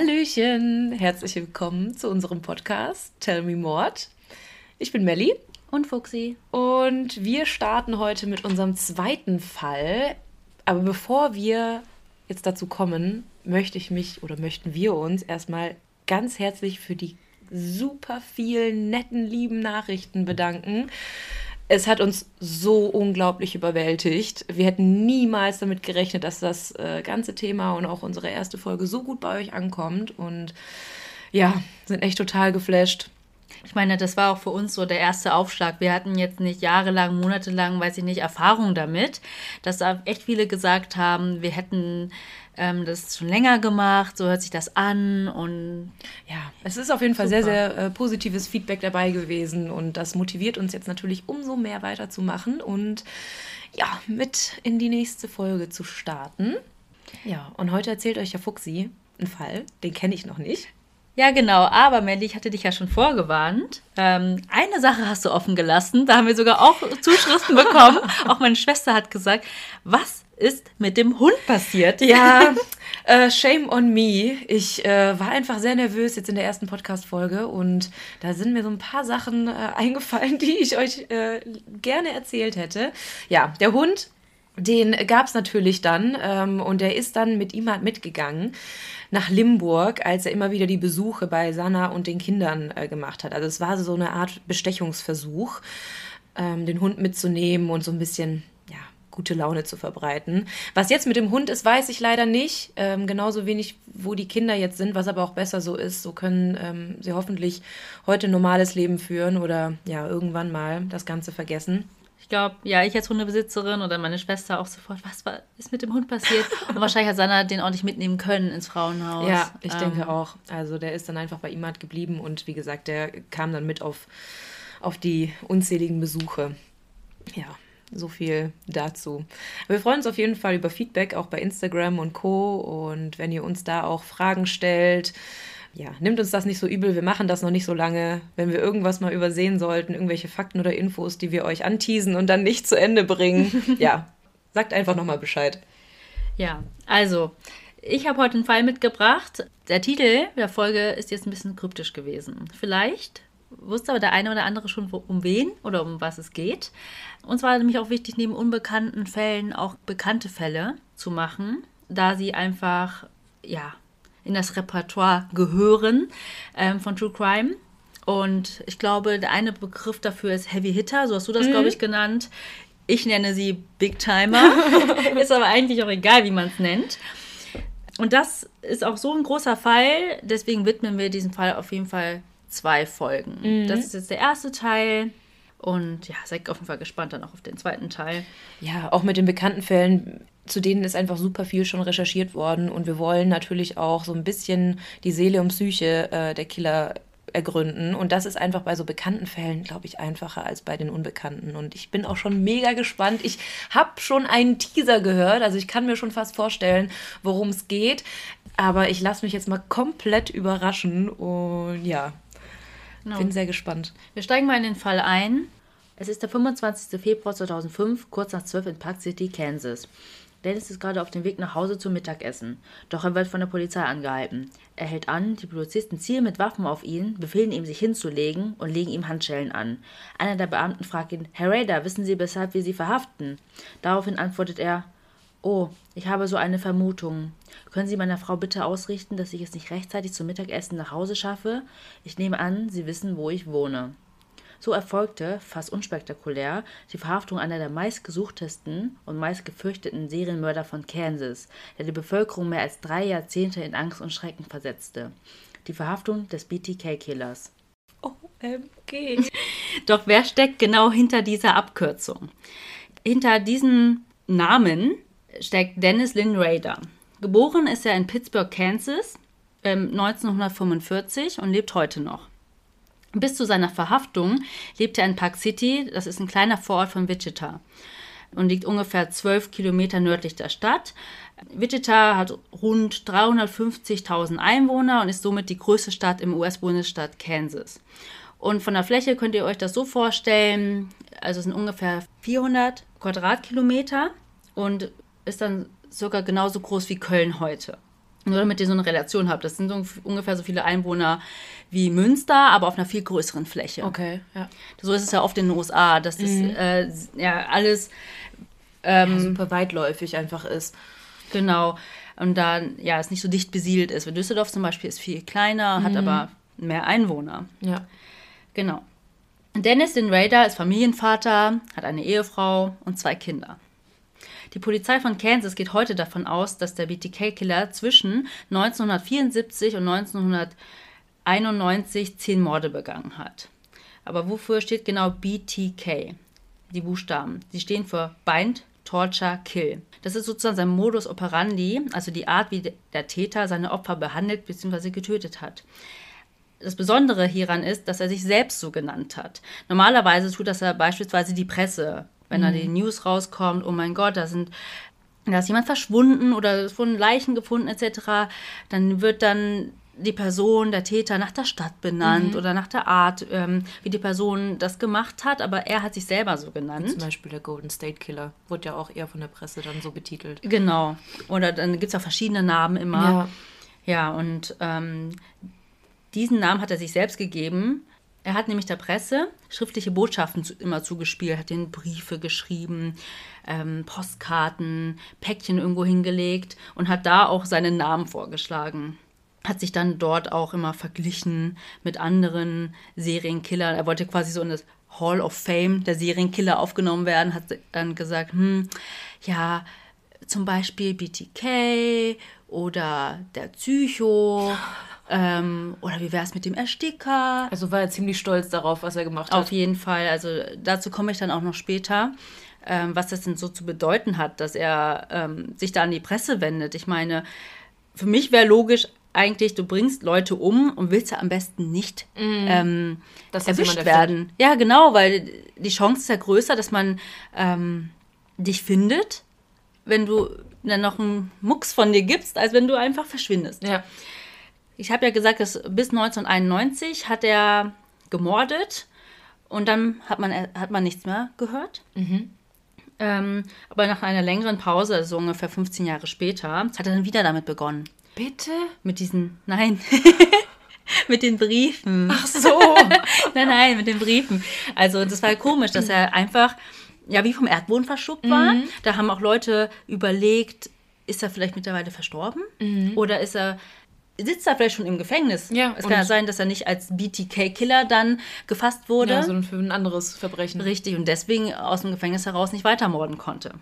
Hallöchen, herzlich willkommen zu unserem Podcast Tell Me Mord. Ich bin Melli. Und Fuxi. Und wir starten heute mit unserem zweiten Fall. Aber bevor wir jetzt dazu kommen, möchte ich mich oder möchten wir uns erstmal ganz herzlich für die super vielen netten, lieben Nachrichten bedanken. Es hat uns so unglaublich überwältigt. Wir hätten niemals damit gerechnet, dass das äh, ganze Thema und auch unsere erste Folge so gut bei euch ankommt. Und ja, sind echt total geflasht. Ich meine, das war auch für uns so der erste Aufschlag. Wir hatten jetzt nicht jahrelang, monatelang, weiß ich nicht, Erfahrung damit, dass da echt viele gesagt haben, wir hätten ähm, das schon länger gemacht, so hört sich das an und ja, es ist auf jeden Fall super. sehr, sehr äh, positives Feedback dabei gewesen und das motiviert uns jetzt natürlich umso mehr weiterzumachen und ja, mit in die nächste Folge zu starten. Ja, und heute erzählt euch ja Fuxi einen Fall, den kenne ich noch nicht. Ja, genau. Aber Melly, ich hatte dich ja schon vorgewarnt. Ähm, eine Sache hast du offen gelassen. Da haben wir sogar auch Zuschriften bekommen. auch meine Schwester hat gesagt, was ist mit dem Hund passiert? Ja, äh, shame on me. Ich äh, war einfach sehr nervös jetzt in der ersten Podcast-Folge und da sind mir so ein paar Sachen äh, eingefallen, die ich euch äh, gerne erzählt hätte. Ja, der Hund, den gab es natürlich dann ähm, und der ist dann mit ihm halt mitgegangen nach Limburg, als er immer wieder die Besuche bei Sanna und den Kindern äh, gemacht hat. Also es war so eine Art Bestechungsversuch, ähm, den Hund mitzunehmen und so ein bisschen gute Laune zu verbreiten. Was jetzt mit dem Hund ist, weiß ich leider nicht. Ähm, genauso wenig, wo die Kinder jetzt sind, was aber auch besser so ist. So können ähm, sie hoffentlich heute ein normales Leben führen oder ja, irgendwann mal das Ganze vergessen. Ich glaube, ja, ich als Hundebesitzerin oder meine Schwester auch sofort, was war, ist mit dem Hund passiert? Und wahrscheinlich hat Sanna den auch nicht mitnehmen können ins Frauenhaus. Ja, ich ähm. denke auch. Also der ist dann einfach bei ihm halt geblieben und wie gesagt, der kam dann mit auf, auf die unzähligen Besuche. Ja, so viel dazu. Wir freuen uns auf jeden Fall über Feedback, auch bei Instagram und Co. Und wenn ihr uns da auch Fragen stellt, ja, nimmt uns das nicht so übel, wir machen das noch nicht so lange. Wenn wir irgendwas mal übersehen sollten, irgendwelche Fakten oder Infos, die wir euch anteasen und dann nicht zu Ende bringen, ja, sagt einfach nochmal Bescheid. Ja, also, ich habe heute einen Fall mitgebracht. Der Titel der Folge ist jetzt ein bisschen kryptisch gewesen. Vielleicht wusste aber der eine oder andere schon, um wen oder um was es geht. Und zwar nämlich auch wichtig, neben unbekannten Fällen auch bekannte Fälle zu machen, da sie einfach, ja, in das Repertoire gehören ähm, von True Crime. Und ich glaube, der eine Begriff dafür ist Heavy Hitter, so hast du das, mhm. glaube ich, genannt. Ich nenne sie Big Timer. ist aber eigentlich auch egal, wie man es nennt. Und das ist auch so ein großer Fall, deswegen widmen wir diesem Fall auf jeden Fall zwei Folgen. Mhm. Das ist jetzt der erste Teil. Und ja, seid auf jeden Fall gespannt dann auch auf den zweiten Teil. Ja, auch mit den bekannten Fällen zu denen ist einfach super viel schon recherchiert worden und wir wollen natürlich auch so ein bisschen die Seele und Psyche äh, der Killer ergründen. Und das ist einfach bei so bekannten Fällen, glaube ich, einfacher als bei den unbekannten. Und ich bin auch schon mega gespannt. Ich habe schon einen Teaser gehört, also ich kann mir schon fast vorstellen, worum es geht. Aber ich lasse mich jetzt mal komplett überraschen und ja, genau. bin sehr gespannt. Wir steigen mal in den Fall ein. Es ist der 25. Februar 2005, kurz nach 12 in Park City, Kansas. Dennis ist gerade auf dem Weg nach Hause zum Mittagessen. Doch er wird von der Polizei angehalten. Er hält an, die Polizisten zielen mit Waffen auf ihn, befehlen ihm, sich hinzulegen und legen ihm Handschellen an. Einer der Beamten fragt ihn, Herr Raider, wissen Sie, weshalb wir Sie verhaften? Daraufhin antwortet er, Oh, ich habe so eine Vermutung. Können Sie meiner Frau bitte ausrichten, dass ich es nicht rechtzeitig zum Mittagessen nach Hause schaffe? Ich nehme an, Sie wissen, wo ich wohne. So erfolgte, fast unspektakulär, die Verhaftung einer der meistgesuchtesten und meistgefürchteten Serienmörder von Kansas, der die Bevölkerung mehr als drei Jahrzehnte in Angst und Schrecken versetzte. Die Verhaftung des BTK-Killers. OMG. Doch wer steckt genau hinter dieser Abkürzung? Hinter diesem Namen steckt Dennis Lynn Rader. Geboren ist er in Pittsburgh, Kansas, 1945 ähm, und lebt heute noch. Bis zu seiner Verhaftung lebte er in Park City, das ist ein kleiner Vorort von Wichita und liegt ungefähr 12 Kilometer nördlich der Stadt. Wichita hat rund 350.000 Einwohner und ist somit die größte Stadt im US-Bundesstaat Kansas. Und von der Fläche könnt ihr euch das so vorstellen, also es sind ungefähr 400 Quadratkilometer und ist dann sogar genauso groß wie Köln heute. Nur damit ihr so eine Relation habt. Das sind so ungefähr so viele Einwohner wie Münster, aber auf einer viel größeren Fläche. Okay, ja. So ist es ja oft in den USA, dass das äh, ja alles ähm, Super weitläufig einfach ist. Genau. Und da ja, es nicht so dicht besiedelt ist. Düsseldorf zum Beispiel ist viel kleiner, hat aber mehr Einwohner. Ja. Genau. Dennis den Raider ist Familienvater, hat eine Ehefrau und zwei Kinder. Die Polizei von Kansas geht heute davon aus, dass der BTK-Killer zwischen 1974 und 1991 zehn Morde begangen hat. Aber wofür steht genau BTK? Die Buchstaben. Sie stehen für Bind, Torture, Kill. Das ist sozusagen sein Modus operandi, also die Art, wie der Täter seine Opfer behandelt bzw. getötet hat. Das Besondere hieran ist, dass er sich selbst so genannt hat. Normalerweise tut das ja beispielsweise die Presse, wenn da die News rauskommt, oh mein Gott, da sind da ist jemand verschwunden oder es wurden Leichen gefunden etc., dann wird dann die Person, der Täter nach der Stadt benannt oder nach der Art, ähm, wie die Person das gemacht hat, aber er hat sich selber so genannt. Zum Beispiel der Golden State Killer. Wurde ja auch eher von der Presse dann so betitelt. Genau. Oder dann gibt es auch verschiedene Namen immer. Ja. Ja, und ähm, diesen Namen hat er sich selbst gegeben. Er hat nämlich der Presse schriftliche Botschaften zu, immer zugespielt, hat den Briefe geschrieben, ähm, Postkarten, Päckchen irgendwo hingelegt und hat da auch seinen Namen vorgeschlagen. Hat sich dann dort auch immer verglichen mit anderen Serienkillern. Er wollte quasi so in das Hall of Fame der Serienkiller aufgenommen werden, hat dann gesagt, hm, ja, zum Beispiel BTK oder der Psycho ähm, oder wie wäre es mit dem Ersticker? Also war er ziemlich stolz darauf, was er gemacht hat. Auf jeden Fall. Also dazu komme ich dann auch noch später, ähm, was das denn so zu bedeuten hat, dass er ähm, sich da an die Presse wendet. Ich meine, für mich wäre logisch eigentlich, du bringst Leute um und willst ja am besten nicht ähm, Dass das erwischt werden. Ja, genau, weil die Chance ist ja größer, dass man ähm, dich findet, wenn du dann noch einen Mucks von dir gibst, als wenn du einfach verschwindest. Ja. Ich habe ja gesagt, dass bis 1991 hat er gemordet und dann hat man, hat man nichts mehr gehört. Ähm, aber nach einer längeren Pause, also so ungefähr 15 Jahre später, hat er dann wieder damit begonnen. Bitte? Mit diesen, nein, mit den Briefen. Ach so. nein, nein, mit den Briefen. Also das war komisch, dass er einfach, ja, wie vom Erdboden verschluckt war. Mhm. Da haben auch Leute überlegt, ist er vielleicht mittlerweile verstorben? Oder ist er, sitzt er vielleicht schon im Gefängnis? Mhm. Ja, Es kann ja sein, dass er nicht als BTK-Killer dann gefasst wurde. Ja, sondern für ein anderes Verbrechen. Richtig, und deswegen aus dem Gefängnis heraus nicht weitermorden konnte.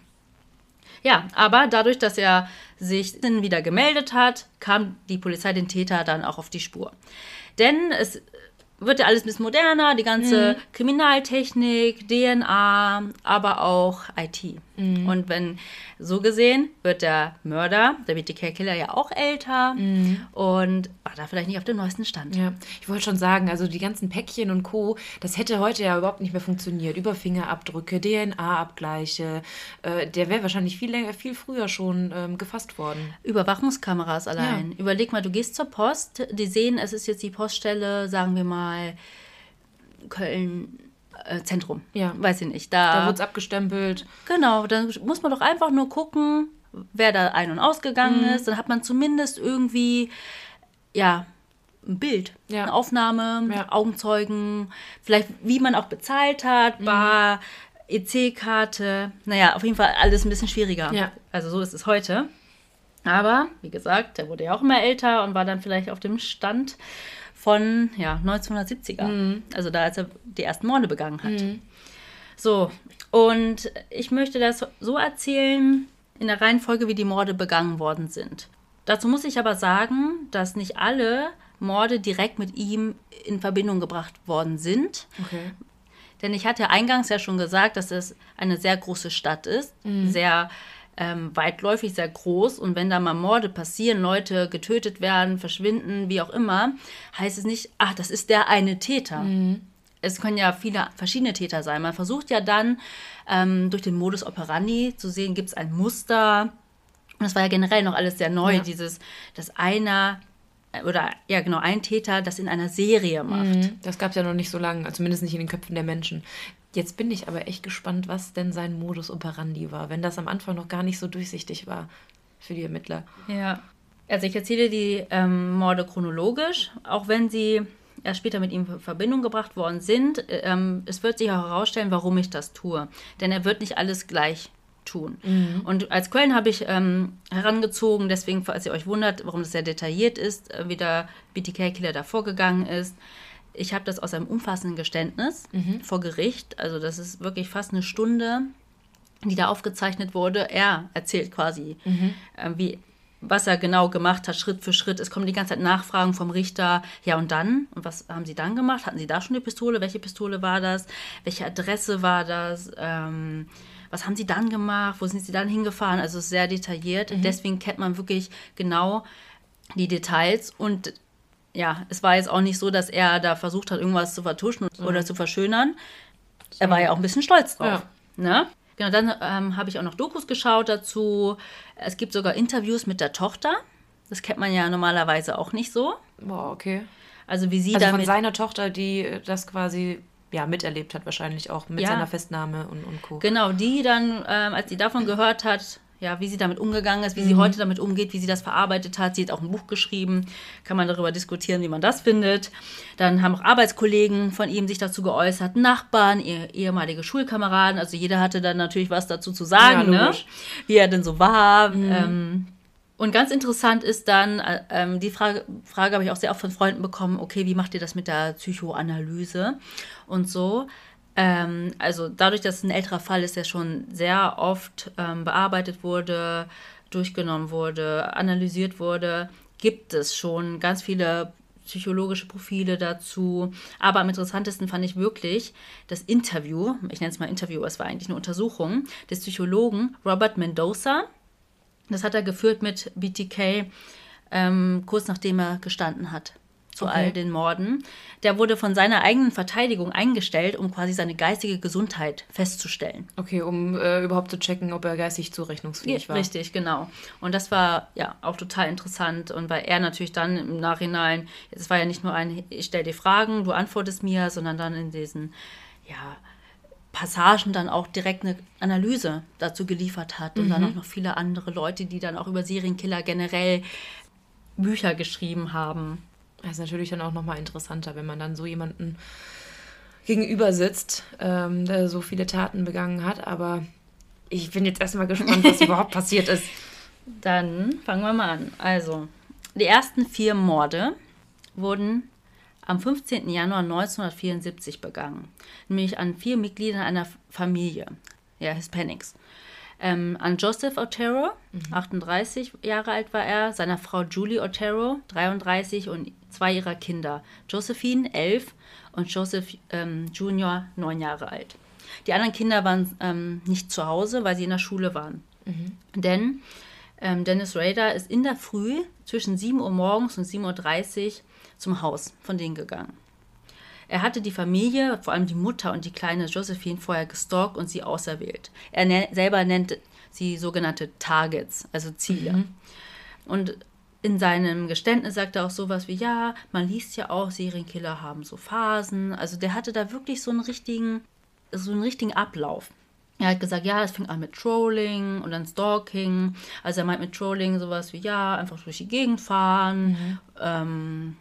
Ja, aber dadurch, dass er sich dann wieder gemeldet hat, kam die Polizei den Täter dann auch auf die Spur. Denn es wird ja alles ein bisschen moderner, die ganze Kriminaltechnik, DNA, aber auch IT. Und wenn so gesehen, wird der Mörder, der BTK-Killer ja auch älter und war da vielleicht nicht auf dem neuesten Stand. Ja, ich wollte schon sagen, also die ganzen Päckchen und Co., das hätte heute ja überhaupt nicht mehr funktioniert. Über Fingerabdrücke, DNA-Abgleiche. Äh, der wäre wahrscheinlich viel länger, viel früher schon ähm, gefasst worden. Überwachungskameras allein. Überleg mal, du gehst zur Post, die sehen, es ist jetzt die Poststelle, sagen wir mal, Köln Zentrum. Ja. Weiß ich nicht. Da Da, wurde es abgestempelt. genau, dann muss man doch einfach nur gucken, wer da ein- und ausgegangen Mhm. ist. Dann hat man zumindest irgendwie, ja, ein Bild, Ja. eine Aufnahme, Ja. Augenzeugen, vielleicht wie man auch bezahlt Mhm. hat, Bar, EC-Karte. Naja, auf jeden Fall alles ein bisschen schwieriger. Ja. Also so ist es heute. Aber, wie gesagt, der wurde ja auch immer älter und war dann vielleicht auf dem Stand von ja, 1970er. Also da, als er die ersten Morde begangen hat. So, und ich möchte das so erzählen in der Reihenfolge, wie die Morde begangen worden sind. Dazu muss ich aber sagen, dass nicht alle Morde direkt mit ihm in Verbindung gebracht worden sind. Okay. Denn ich hatte eingangs ja schon gesagt, dass es eine sehr große Stadt ist, sehr ähm, weitläufig, sehr groß. Und wenn da mal Morde passieren, Leute getötet werden, verschwinden, wie auch immer, heißt es nicht, ach, das ist der eine Täter. Es können ja viele verschiedene Täter sein. Man versucht ja dann ähm, durch den Modus operandi zu sehen, gibt es ein Muster. Und das war ja generell noch alles sehr neu, Ja. dieses, dass einer äh, oder ja genau ein Täter das in einer Serie macht. Das gab es ja noch nicht so lange, zumindest nicht in den Köpfen der Menschen. Jetzt bin ich aber echt gespannt, was denn sein Modus operandi war, wenn das am Anfang noch gar nicht so durchsichtig war für die Ermittler. Ja. Also ich erzähle die ähm, Morde chronologisch, auch wenn sie erst später mit ihm in Verbindung gebracht worden sind. Ähm, es wird sich auch herausstellen, warum ich das tue. Denn er wird nicht alles gleich tun. Mhm. Und als Quellen habe ich ähm, herangezogen, deswegen, falls ihr euch wundert, warum das sehr detailliert ist, äh, wie der BTK-Killer da vorgegangen ist. Ich habe das aus einem umfassenden Geständnis mhm. vor Gericht. Also das ist wirklich fast eine Stunde, die da aufgezeichnet wurde. Er erzählt quasi, mhm. äh, wie was er genau gemacht hat, Schritt für Schritt. Es kommen die ganze Zeit Nachfragen vom Richter. Ja, und dann? Und was haben Sie dann gemacht? Hatten Sie da schon eine Pistole? Welche Pistole war das? Welche Adresse war das? Ähm, was haben Sie dann gemacht? Wo sind Sie dann hingefahren? Also sehr detailliert. Mhm. Deswegen kennt man wirklich genau die Details. Und ja, es war jetzt auch nicht so, dass er da versucht hat, irgendwas zu vertuschen mhm. oder zu verschönern. Er war ja auch ein bisschen stolz drauf. Ja. Ne? Genau, dann ähm, habe ich auch noch Dokus geschaut dazu. Es gibt sogar Interviews mit der Tochter. Das kennt man ja normalerweise auch nicht so. Boah, okay. Also wie sie also damit... von seiner Tochter, die das quasi ja, miterlebt hat, wahrscheinlich auch mit ja. seiner Festnahme und, und Co. Genau, die dann, ähm, als sie davon gehört hat, ja, wie sie damit umgegangen ist, wie mhm. sie heute damit umgeht, wie sie das verarbeitet hat. Sie hat auch ein Buch geschrieben, kann man darüber diskutieren, wie man das findet. Dann haben auch Arbeitskollegen von ihm sich dazu geäußert, Nachbarn, ihr, ehemalige Schulkameraden, also jeder hatte dann natürlich was dazu zu sagen, ja, ne? wie er denn so war. Mhm. Ähm, und ganz interessant ist dann, äh, ähm, die Frage, Frage habe ich auch sehr oft von Freunden bekommen, okay, wie macht ihr das mit der Psychoanalyse und so. Ähm, also dadurch, dass es ein älterer Fall ist, der schon sehr oft ähm, bearbeitet wurde, durchgenommen wurde, analysiert wurde, gibt es schon ganz viele psychologische Profile dazu. Aber am interessantesten fand ich wirklich das Interview, ich nenne es mal Interview, es war eigentlich eine Untersuchung, des Psychologen Robert Mendoza. Das hat er geführt mit BTK ähm, kurz nachdem er gestanden hat zu okay. all den Morden. Der wurde von seiner eigenen Verteidigung eingestellt, um quasi seine geistige Gesundheit festzustellen. Okay, um äh, überhaupt zu checken, ob er geistig zurechnungsfähig ja, war. Richtig, genau. Und das war ja auch total interessant. Und weil er natürlich dann im Nachhinein, es war ja nicht nur ein, ich stelle dir Fragen, du antwortest mir, sondern dann in diesen, ja, Passagen dann auch direkt eine Analyse dazu geliefert hat und mhm. dann auch noch viele andere Leute, die dann auch über Serienkiller generell Bücher geschrieben haben. Das ist natürlich dann auch nochmal interessanter, wenn man dann so jemanden gegenüber sitzt, ähm, der so viele Taten begangen hat. Aber ich bin jetzt erstmal gespannt, was überhaupt passiert ist. Dann fangen wir mal an. Also, die ersten vier Morde wurden am 15. Januar 1974 begangen, nämlich an vier Mitgliedern einer Familie, ja, Hispanics. Ähm, an Joseph Otero, mhm. 38 Jahre alt war er, seiner Frau Julie Otero, 33 und zwei ihrer Kinder, Josephine, 11 und Joseph ähm, Junior, 9 Jahre alt. Die anderen Kinder waren ähm, nicht zu Hause, weil sie in der Schule waren. Mhm. Denn ähm, Dennis Rader ist in der Früh zwischen 7 Uhr morgens und 7.30 Uhr zum Haus von denen gegangen. Er hatte die Familie, vor allem die Mutter und die kleine Josephine, vorher gestalkt und sie auserwählt. Er selber nennt sie sogenannte Targets, also Ziele. Mhm. Und in seinem Geständnis sagt er auch sowas wie, ja, man liest ja auch, Serienkiller haben so Phasen. Also der hatte da wirklich so einen richtigen, so einen richtigen Ablauf. Er hat gesagt, ja, es fing an mit Trolling und dann Stalking. Also er meint mit Trolling sowas wie, ja, einfach durch die Gegend fahren, mhm. ähm,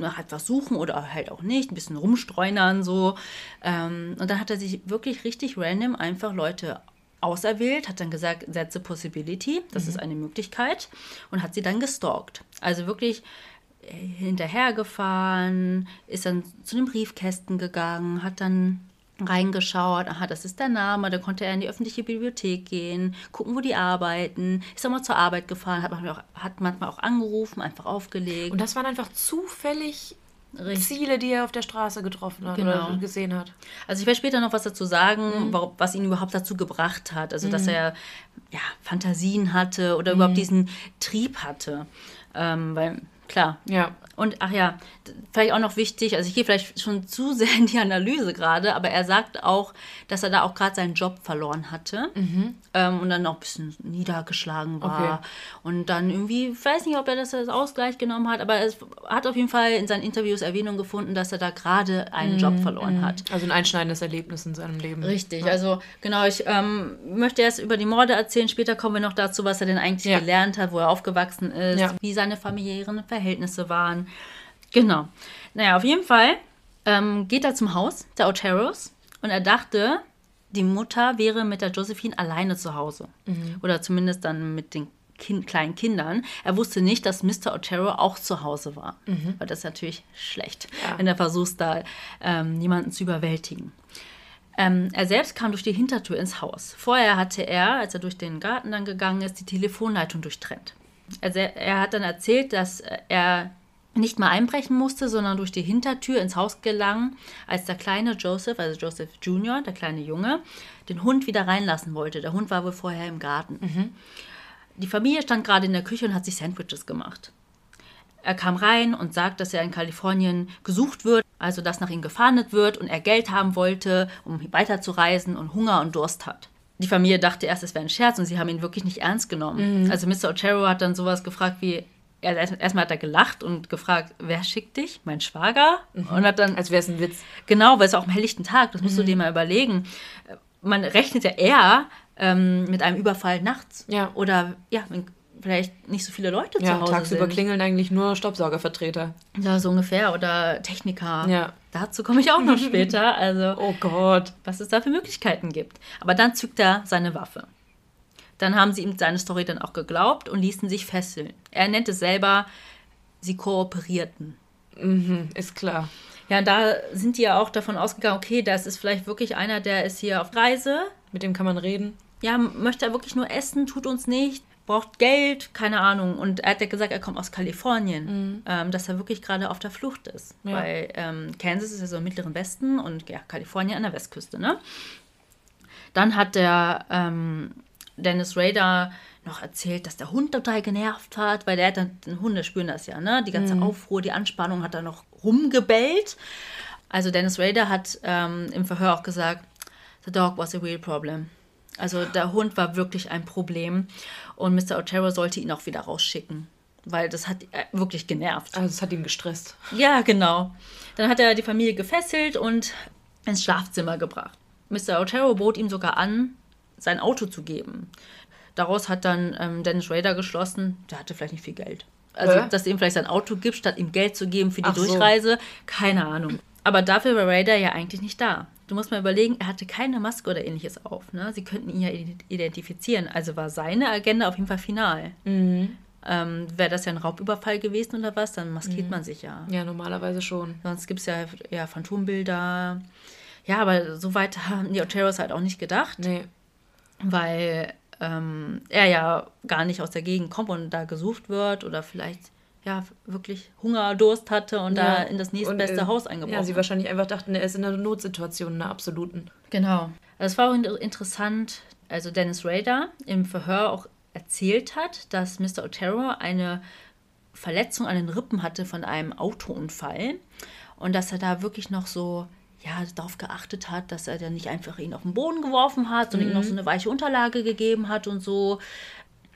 halt was suchen oder halt auch nicht, ein bisschen rumstreunern so. Ähm, und dann hat er sich wirklich richtig random einfach Leute auserwählt, hat dann gesagt, that's a possibility, das mhm. ist eine Möglichkeit und hat sie dann gestalkt. Also wirklich äh, hinterhergefahren, ist dann zu den Briefkästen gegangen, hat dann reingeschaut, aha, das ist der Name, da konnte er in die öffentliche Bibliothek gehen, gucken, wo die arbeiten, ist auch mal zur Arbeit gefahren, hat manchmal auch, hat manchmal auch angerufen, einfach aufgelegt. Und das waren einfach zufällig Richtig. Ziele, die er auf der Straße getroffen hat genau. oder gesehen hat. Also ich werde später noch was dazu sagen, mhm. was ihn überhaupt dazu gebracht hat. Also mhm. dass er ja, Fantasien hatte oder mhm. überhaupt diesen Trieb hatte. Ähm, weil Klar. Ja. Und ach ja, vielleicht auch noch wichtig, also ich gehe vielleicht schon zu sehr in die Analyse gerade, aber er sagt auch, dass er da auch gerade seinen Job verloren hatte ähm, und dann auch ein bisschen niedergeschlagen war. Okay. Und dann irgendwie, ich weiß nicht, ob er das als Ausgleich genommen hat, aber es hat auf jeden Fall in seinen Interviews Erwähnung gefunden, dass er da gerade einen Job verloren hat. Also ein einschneidendes Erlebnis in seinem Leben. Richtig, also genau, ich ähm, möchte erst über die Morde erzählen, später kommen wir noch dazu, was er denn eigentlich Ja. gelernt hat, wo er aufgewachsen ist, Ja. wie seine familiären Verhältnisse waren. Genau. Naja, auf jeden Fall ähm, geht er zum Haus der Oteros und er dachte, die Mutter wäre mit der Josephine alleine zu Hause. Oder zumindest dann mit den kind, kleinen Kindern. Er wusste nicht, dass Mr. Otero auch zu Hause war. Weil das ist natürlich schlecht, Ja. wenn er versucht, da ähm, jemanden zu überwältigen. Ähm, er selbst kam durch die Hintertür ins Haus. Vorher hatte er, als er durch den Garten dann gegangen ist, die Telefonleitung durchtrennt. Er, se- er hat dann erzählt, dass äh, er nicht mal einbrechen musste, sondern durch die Hintertür ins Haus gelangen, als der kleine Joseph, also Joseph Jr., der kleine Junge, den Hund wieder reinlassen wollte. Der Hund war wohl vorher im Garten. Die Familie stand gerade in der Küche und hat sich Sandwiches gemacht. Er kam rein und sagt, dass er in Kalifornien gesucht wird, also dass nach ihm gefahndet wird und er Geld haben wollte, um weiterzureisen und Hunger und Durst hat. Die Familie dachte erst, es wäre ein Scherz und sie haben ihn wirklich nicht ernst genommen. Also Mr. Otero hat dann sowas gefragt wie, erst- erstmal hat er gelacht und gefragt, wer schickt dich? Mein Schwager? Und hat dann, Als wäre es ein Witz. Genau, weil es auch am helllichten Tag, das musst du dir mal überlegen. Man rechnet ja eher ähm, mit einem Überfall nachts. Ja. Oder ja, wenn vielleicht nicht so viele Leute Ja, zu Hause tagsüber sind. klingeln eigentlich nur Staubsaugervertreter. Ja, so ungefähr. Oder Techniker. Ja. Dazu komme ich auch noch später. Also, Oh Gott. was es da für Möglichkeiten gibt. Aber dann zückt er seine Waffe. Dann haben sie ihm seine Story dann auch geglaubt und ließen sich fesseln. Er nennt es selber, sie kooperierten. Mhm, ist klar. Ja, da sind die ja auch davon ausgegangen, okay, das ist vielleicht wirklich einer, der ist hier auf Reise. Mit dem kann man reden. Ja, möchte er wirklich nur essen, tut uns nicht, braucht Geld, keine Ahnung. Und er hat ja gesagt, er kommt aus Kalifornien, ähm, dass er wirklich gerade auf der Flucht ist. Ja. Weil ähm, Kansas ist ja so im mittleren Westen und ja, Kalifornien an der Westküste, ne? Dann hat der ähm, Dennis Rader noch erzählt, dass der Hund total genervt hat, weil der hat dann, Hunde spüren das ja, ne? Die ganze Aufruhr, die Anspannung hat er noch rumgebellt. Also Dennis Rader hat ähm, im Verhör auch gesagt, the dog was a real problem. Also der Hund war wirklich ein Problem und Mr. Otero sollte ihn auch wieder rausschicken, weil das hat äh, wirklich genervt. Also es hat ihn gestresst. Ja, genau. Dann hat er die Familie gefesselt und ins Schlafzimmer gebracht. Mr. Otero bot ihm sogar an, sein Auto zu geben. Daraus hat dann ähm, Dennis Rader geschlossen, der hatte vielleicht nicht viel Geld. Also, Hä? dass er ihm vielleicht sein Auto gibt, statt ihm Geld zu geben für die Ach so. Durchreise, keine Ahnung. Aber dafür war Rader ja eigentlich nicht da. Du musst mal überlegen, er hatte keine Maske oder ähnliches auf. Ne? Sie könnten ihn ja ident- identifizieren. Also war seine Agenda auf jeden Fall final. Mhm. Ähm, Wäre das ja ein Raubüberfall gewesen oder was, dann maskiert man sich ja. Ja, normalerweise schon. Sonst gibt es ja, ja Phantombilder. Ja, aber so weit haben die Oteros halt auch nicht gedacht, Nee. Weil ähm, er ja gar nicht aus der Gegend kommt und da gesucht wird oder vielleicht ja wirklich Hunger, Durst hatte und da in das nächstbeste Und, äh, Haus eingebrochen Ja, sie wahrscheinlich einfach dachten, er ist in einer Notsituation, in einer absoluten. Genau. Also es war auch inter- interessant, also Dennis Rader im Verhör auch erzählt hat, dass Mr. Otero eine Verletzung an den Rippen hatte von einem Autounfall und dass er da wirklich noch so ja, darauf geachtet hat, dass er dann nicht einfach ihn auf den Boden geworfen hat, sondern ihm noch so eine weiche Unterlage gegeben hat und so.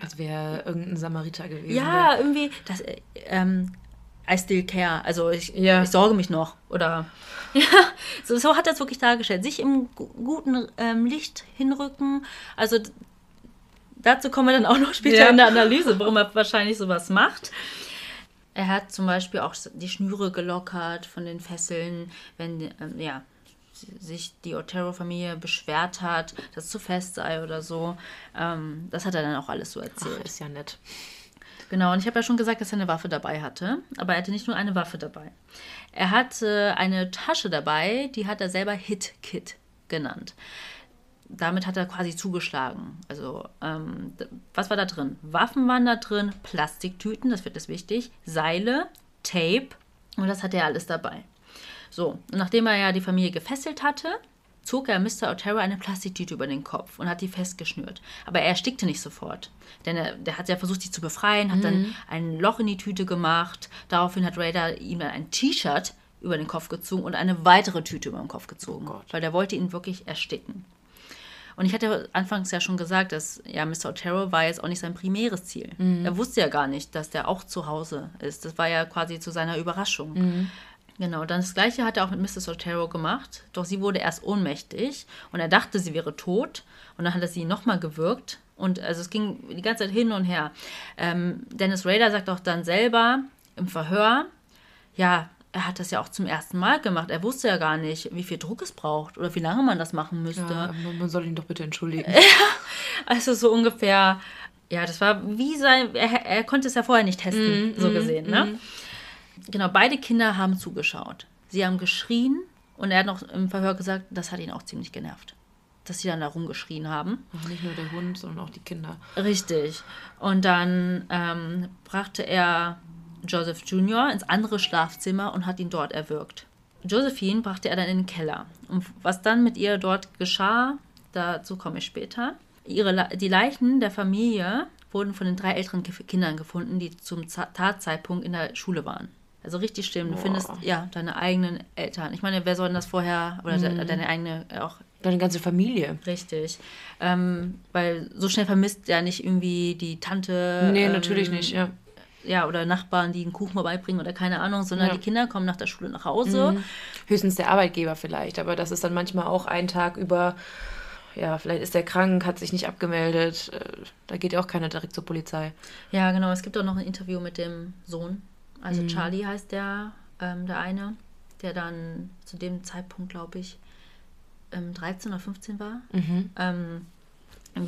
Als wäre irgendein Samariter gewesen. Ja, irgendwie, das, äh, ähm, I still care. Also ich, Ja. ich sorge mich noch. Oder ja, so, so hat er es wirklich dargestellt. Sich im gu- guten ähm, Licht hinrücken. Also dazu kommen wir dann auch noch später Ja. in der Analyse, warum er wahrscheinlich sowas macht. Er hat zum Beispiel auch die Schnüre gelockert von den Fesseln, wenn ähm, ja, sich die Otero-Familie beschwert hat, dass es zu fest sei oder so. Ähm, das hat er dann auch alles so erzählt. Ach, ist ja nett. Genau, und ich habe ja schon gesagt, dass er eine Waffe dabei hatte. Aber er hatte nicht nur eine Waffe dabei. Er hatte eine Tasche dabei, die hat er selber Hit Kit genannt. Damit hat er quasi zugeschlagen. Also, ähm, was war da drin? Waffen waren da drin, Plastiktüten, das wird das wichtig, Seile, Tape und das hatte er alles dabei. So, und nachdem er ja die Familie gefesselt hatte, zog er Mr. Otero eine Plastiktüte über den Kopf und hat die festgeschnürt. Aber er erstickte nicht sofort. Denn er, der hat ja versucht, sich zu befreien, hat Mhm. dann ein Loch in die Tüte gemacht. Daraufhin hat Raider ihm dann ein T-Shirt über den Kopf gezogen und eine weitere Tüte über den Kopf gezogen. Oh weil der wollte ihn wirklich ersticken. Und ich hatte anfangs ja schon gesagt, dass ja Mr. Otero war jetzt auch nicht sein primäres Ziel. Mhm. Er wusste ja gar nicht, dass der auch zu Hause ist. Das war ja quasi zu seiner Überraschung. Mhm. Genau, dann das gleiche hat er auch mit Mrs. Otero gemacht, doch sie wurde erst ohnmächtig und er dachte, sie wäre tot und dann hat er sie nochmal gewürgt und also es ging die ganze Zeit hin und her. Ähm, Dennis Rader sagt auch dann selber im Verhör, ja, er hat das ja auch zum ersten Mal gemacht. Er wusste ja gar nicht, wie viel Druck es braucht oder wie lange man das machen müsste. Ja, man soll ihn doch bitte entschuldigen. Also so ungefähr, ja, das war wie sein, er, er konnte es ja vorher nicht testen, so gesehen, ne? Genau, beide Kinder haben zugeschaut. Sie haben geschrien und er hat noch im Verhör gesagt, das hat ihn auch ziemlich genervt, dass sie dann da rumgeschrien haben. Ach, Nicht nur der Hund, sondern auch die Kinder. Richtig. Und dann ähm, brachte er Joseph Jr. ins andere Schlafzimmer und hat ihn dort erwürgt. Josephine brachte er dann in den Keller. Und was dann mit ihr dort geschah, dazu komme ich später. Ihre, die Leichen der Familie wurden von den drei älteren Kindern gefunden, die zum Tatzeitpunkt in der Schule waren. Also richtig schlimm. Du Boah. findest ja deine eigenen Eltern. Ich meine, wer soll denn das vorher oder de deine eigene auch Deine ganze Familie. Richtig. Ähm, weil so schnell vermisst ja nicht irgendwie die Tante. Nee, ähm, natürlich nicht, ja. Ja, oder Nachbarn, die einen Kuchen vorbeibringen oder keine Ahnung, sondern Ja. die Kinder kommen nach der Schule nach Hause. Mhm. Höchstens der Arbeitgeber vielleicht, aber das ist dann manchmal auch ein Tag über, ja, vielleicht ist er krank, hat sich nicht abgemeldet. äh, Da geht ja auch keiner direkt zur Polizei. Ja, genau. Es gibt auch noch ein Interview mit dem Sohn. Mhm. Also Charlie heißt der, ähm, der eine, der dann zu dem Zeitpunkt, glaube ich, ähm, 13 oder 15 war. Mhm. Ähm,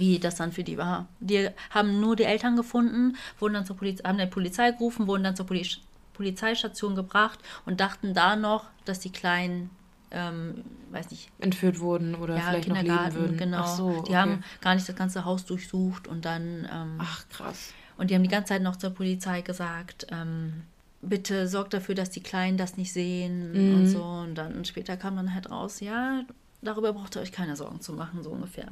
wie das dann für die war. Die haben nur die Eltern gefunden, wurden dann zur Polizei, haben die Polizei gerufen, wurden dann zur Poli Polizeistation gebracht und dachten da noch, dass die Kleinen, ähm, weiß nicht, Entführt wurden oder ja, vielleicht noch leben Kindergarten, würden. genau. Ach so, Die okay. haben gar nicht das ganze Haus durchsucht und dann ähm, Ach, krass. und die haben die ganze Zeit noch zur Polizei gesagt, ähm, bitte sorgt dafür, dass die Kleinen das nicht sehen Mhm. und so. Und dann später kam dann halt raus, ja, darüber braucht ihr euch keine Sorgen zu machen, so ungefähr.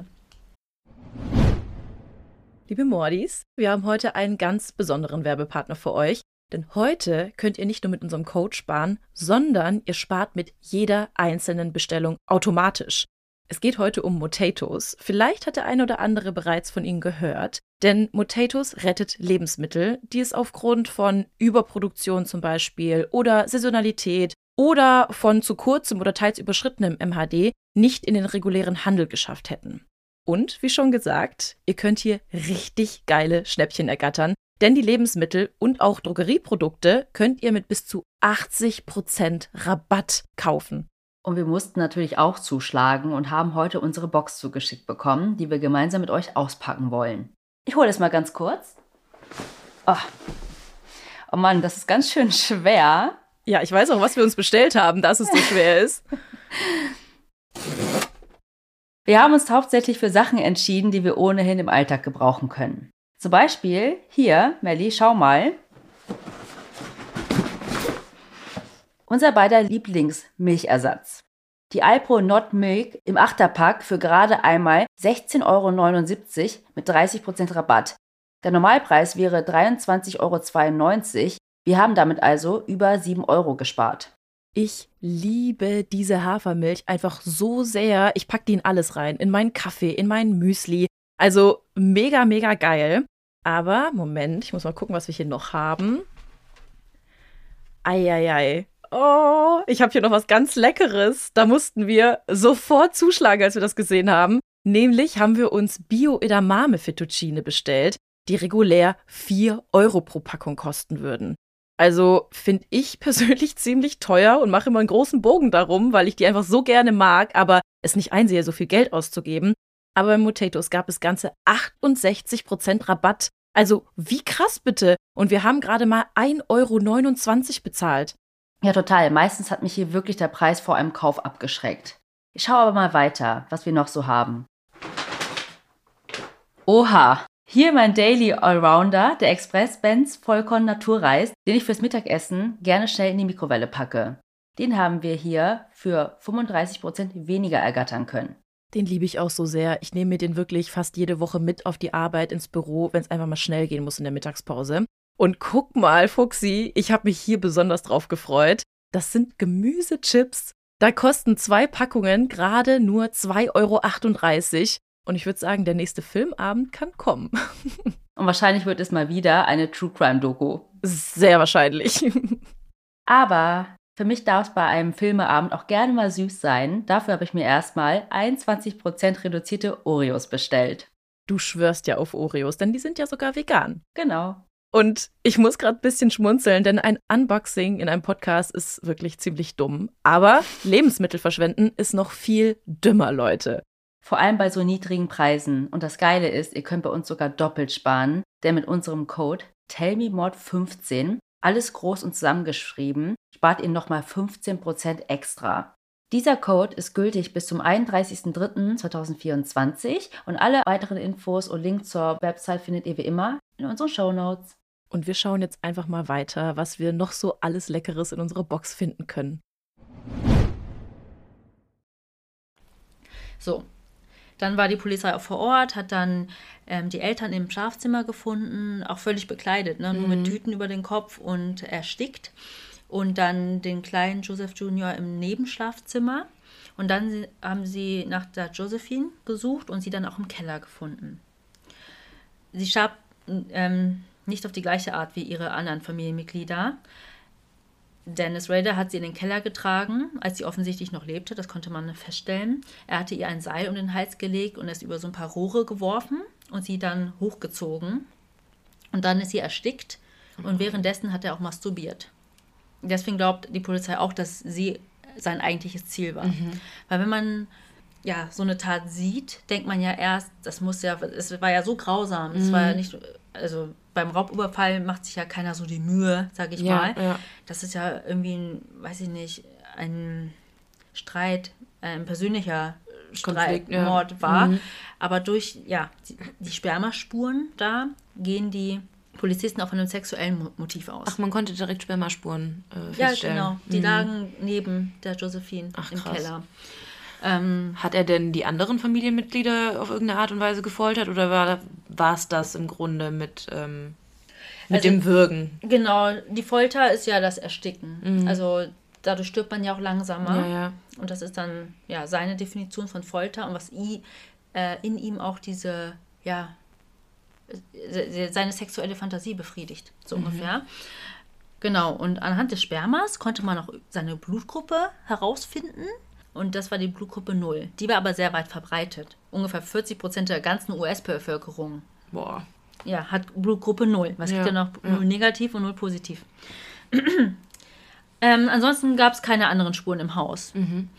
Liebe Mordis, wir haben heute einen ganz besonderen Werbepartner für euch. Denn heute könnt ihr nicht nur mit unserem Code sparen, sondern ihr spart mit jeder einzelnen Bestellung automatisch. Es geht heute um Motatos. Vielleicht hat der eine oder andere bereits von ihnen gehört, denn Motatos rettet Lebensmittel, die es aufgrund von Überproduktion zum Beispiel oder Saisonalität oder von zu kurzem oder teils überschrittenem MHD nicht in den regulären Handel geschafft hätten. Und wie schon gesagt, ihr könnt hier richtig geile Schnäppchen ergattern, denn die Lebensmittel und auch Drogerieprodukte könnt ihr mit bis zu 80% Rabatt kaufen. Und wir mussten natürlich auch zuschlagen und haben heute unsere Box zugeschickt bekommen, die wir gemeinsam mit euch auspacken wollen. Ich hole es mal ganz kurz. Oh. oh Mann, das ist ganz schön schwer. Ja, ich weiß auch, was wir uns bestellt haben, dass es so schwer ist. Wir haben uns hauptsächlich für Sachen entschieden, die wir ohnehin im Alltag gebrauchen können. Zum Beispiel hier, Melli, schau mal. Unser beider Lieblingsmilchersatz. Die Alpro Not Milk im Achterpack für gerade einmal 16,79 Euro mit 30% Rabatt. Der Normalpreis wäre 23,92 Euro. Wir haben damit also über 7 Euro gespart. Ich liebe diese Hafermilch einfach so sehr. Ich pack die in alles rein. In meinen Kaffee, in meinen Müsli. Also mega, mega geil. Aber, Moment, ich muss mal gucken, was wir hier noch haben. Eieiei. Oh, ich habe hier noch was ganz Leckeres. Da mussten wir sofort zuschlagen, als wir das gesehen haben. Nämlich haben wir uns Bio-Edamame Fettuccine bestellt, die regulär 4 Euro pro Packung kosten würden. Also finde ich persönlich ziemlich teuer und mache immer einen großen Bogen darum, weil ich die einfach so gerne mag, aber es nicht einsehe, so viel Geld auszugeben. Aber bei Motatos gab es ganze 68% Rabatt. Also wie krass bitte. Und wir haben gerade mal 1,29 Euro bezahlt. Ja, total. Meistens hat mich hier wirklich der Preis vor einem Kauf abgeschreckt. Ich schaue aber mal weiter, was wir noch so haben. Oha! Hier mein Daily Allrounder, der Express Benz Vollkorn Naturreis, den ich fürs Mittagessen gerne schnell in die Mikrowelle packe. Den haben wir hier für 35% weniger ergattern können. Den liebe ich auch so sehr. Ich nehme mir den wirklich fast jede Woche mit auf die Arbeit, ins Büro, wenn es einfach mal schnell gehen muss in der Mittagspause. Und guck mal, Fuxi, ich habe mich hier besonders drauf gefreut. Das sind Gemüsechips. Da kosten zwei Packungen gerade nur 2,38 Euro. Und ich würde sagen, der nächste Filmabend kann kommen. Und wahrscheinlich wird es mal wieder eine True Crime Doku. Sehr wahrscheinlich. Aber für mich darf es bei einem Filmeabend auch gerne mal süß sein. Dafür habe ich mir erstmal 21% reduzierte Oreos bestellt. Du schwörst ja auf Oreos, denn die sind ja sogar vegan. Genau. Und ich muss gerade ein bisschen schmunzeln, denn ein Unboxing in einem Podcast ist wirklich ziemlich dumm. Aber Lebensmittel verschwenden ist noch viel dümmer, Leute. Vor allem bei so niedrigen Preisen. Und das Geile ist, ihr könnt bei uns sogar doppelt sparen, denn mit unserem Code TellMeMod15, alles groß und zusammengeschrieben, spart ihr nochmal 15% extra. Dieser Code ist gültig bis zum 31.03.2024 und alle weiteren Infos und Links zur Website findet ihr wie immer in unseren Show Notes. Und wir schauen jetzt einfach mal weiter, was wir noch so alles Leckeres in unserer Box finden können. So, dann war die Polizei auch vor Ort, hat dann ähm, die Eltern im Schlafzimmer gefunden, auch völlig bekleidet, ne? nur mit Tüten über den Kopf und erstickt. Und dann den kleinen Joseph Junior im Nebenschlafzimmer. Und dann haben sie nach der Josephine gesucht und sie dann auch im Keller gefunden. Sie starb ähm, nicht auf die gleiche Art wie ihre anderen Familienmitglieder. Dennis Rader hat sie in den Keller getragen, als sie offensichtlich noch lebte, das konnte man feststellen. Er hatte ihr ein Seil um den Hals gelegt und es über so ein paar Rohre geworfen und sie dann hochgezogen. Und dann ist sie erstickt und währenddessen hat er auch masturbiert. Deswegen glaubt die Polizei auch, dass sie sein eigentliches Ziel war. Mhm. Weil wenn man ja so eine Tat sieht, denkt man ja erst, das muss ja, es war ja so grausam. Mhm. Es war ja nicht, also beim Raubüberfall macht sich ja keiner so die Mühe, sage ich ja, mal. Ja. Das ist ja irgendwie ein, weiß ich nicht, ein Streit, ein persönlicher Streit, ja. Mord war. Mhm. Aber durch ja, die, die Spermaspuren da gehen die Polizisten auch von einem sexuellen Motiv aus. Ach, man konnte direkt Spermaspuren äh, feststellen. Ja, genau. Die mhm. lagen neben der Josephine Ach, im Keller. Ähm, Hat er denn die anderen Familienmitglieder auf irgendeine Art und Weise gefoltert oder war es das im Grunde mit, ähm, mit also, dem Würgen? Genau, die Folter ist ja das Ersticken. Mhm. Also dadurch stirbt man ja auch langsamer. Ja, ja. Und das ist dann ja seine Definition von Folter und was i, äh, in ihm auch diese, ja, seine sexuelle Fantasie befriedigt, so mhm. ungefähr. Genau, und anhand des Spermas konnte man auch seine Blutgruppe herausfinden. Und das war die Blutgruppe 0. Die war aber sehr weit verbreitet. Ungefähr 40 Prozent der ganzen US-Bevölkerung. Boah. Ja, hat Blutgruppe 0. Was ja, gibt ja noch? Ja. 0 negativ und 0 positiv. ähm, ansonsten gab es keine anderen Spuren im Haus. Mhm.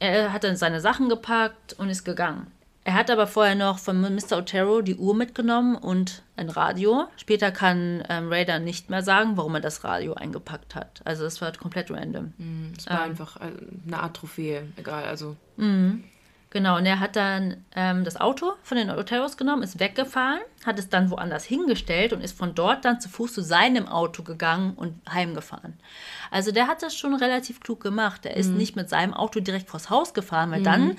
Er hat dann seine Sachen gepackt und ist gegangen. Er hat aber vorher noch von Mr. Otero die Uhr mitgenommen und ein Radio. Später kann ähm, Raider nicht mehr sagen, warum er das Radio eingepackt hat. Also es war komplett random. Mm, es war ähm, einfach äh, eine Art Trophäe, egal. Also. Mhm. Genau, und er hat dann ähm, das Auto von den Oteros genommen, ist weggefahren, hat es dann woanders hingestellt und ist von dort dann zu Fuß zu seinem Auto gegangen und heimgefahren. Also der hat das schon relativ klug gemacht. Er ist mhm. nicht mit seinem Auto direkt vors Haus gefahren, weil mhm. dann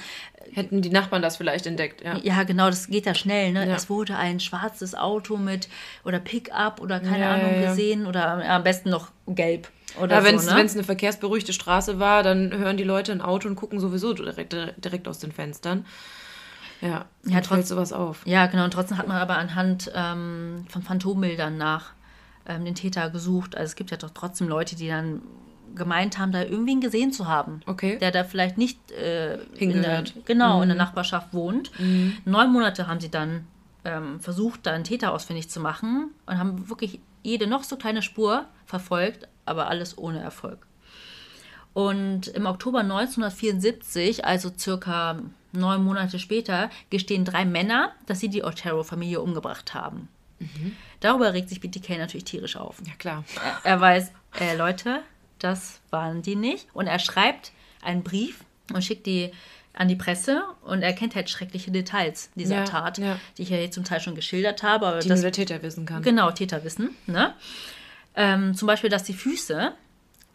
hätten die Nachbarn das vielleicht entdeckt. Ja, ja genau, das geht ja schnell. Ne? Ja. Es wurde ein schwarzes Auto mit oder Pickup oder keine ja, Ahnung gesehen oder am besten noch gelb. Oder ja, wenn es so, ne? eine verkehrsberuhigte Straße war, dann hören die Leute ein Auto und gucken sowieso direkt, direkt aus den Fenstern. Ja, ja fällt sowas auf. Ja, genau. Und trotzdem hat man aber anhand ähm, von Phantombildern nach ähm, den Täter gesucht. Also es gibt ja doch trotzdem Leute, die dann gemeint haben, da irgendwen gesehen zu haben. Okay. Der da vielleicht nicht äh, in der, genau mhm. in der mhm. Nachbarschaft wohnt. Mhm. Neun Monate haben sie dann ähm, versucht, da einen Täter ausfindig zu machen und haben wirklich jede noch so kleine Spur verfolgt, aber alles ohne Erfolg. Und im Oktober 1974, also circa neun Monate später, gestehen drei Männer, dass sie die Otero-Familie umgebracht haben. Mhm. Darüber regt sich BTK natürlich tierisch auf. Ja, klar. Er, er weiß, äh, Leute, das waren die nicht. Und er schreibt einen Brief und schickt die an die Presse und er kennt halt schreckliche Details dieser ja, Tat, ja. die ich ja hier zum Teil schon geschildert habe. Aber die das, nur der Täter wissen kann. Genau, Täter wissen. Ne? Ähm, zum Beispiel, dass die Füße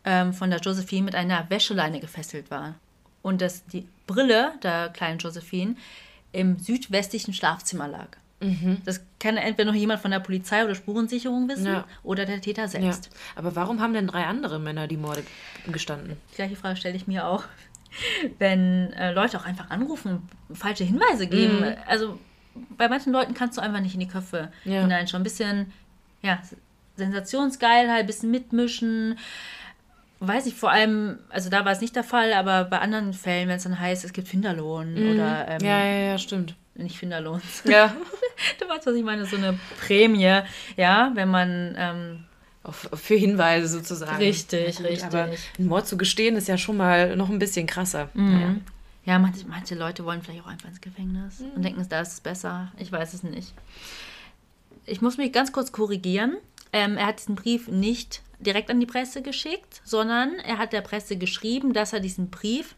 ähm, von der Josephine mit einer Wäscheleine gefesselt war. Und dass die Brille der kleinen Josephine im südwestlichen Schlafzimmer lag. Das kann entweder noch jemand von der Polizei oder Spurensicherung wissen Ja. oder der Täter Ja. selbst. Aber warum haben denn drei andere Männer die Morde gestanden? Die gleiche Frage stelle ich mir auch, wenn äh, Leute auch einfach anrufen und falsche Hinweise geben. Mhm. Also bei manchen Leuten kannst du einfach nicht in die Köpfe Ja. hineinschauen. Ein bisschen, ja, Sensationsgeilheit, ein bisschen mitmischen. Weiß ich vor allem, also da war es nicht der Fall, aber bei anderen Fällen, wenn es dann heißt, es gibt Finderlohn oder ähm, Mhm. Ja, ja, ja, stimmt. nicht Finderlohn. Ja. du weißt, was ich meine, so eine Prämie, ja, wenn man ähm, Auf, für Hinweise sozusagen. Richtig, Ja, gut, richtig. Aber einen Mord zu gestehen ist ja schon mal noch ein bisschen krasser. Naja. Ja, manche, manche Leute wollen vielleicht auch einfach ins Gefängnis und denken, da ist es besser. Ich weiß es nicht. Ich muss mich ganz kurz korrigieren. Ähm, er hat diesen Brief nicht direkt an die Presse geschickt, sondern er hat der Presse geschrieben, dass er diesen Brief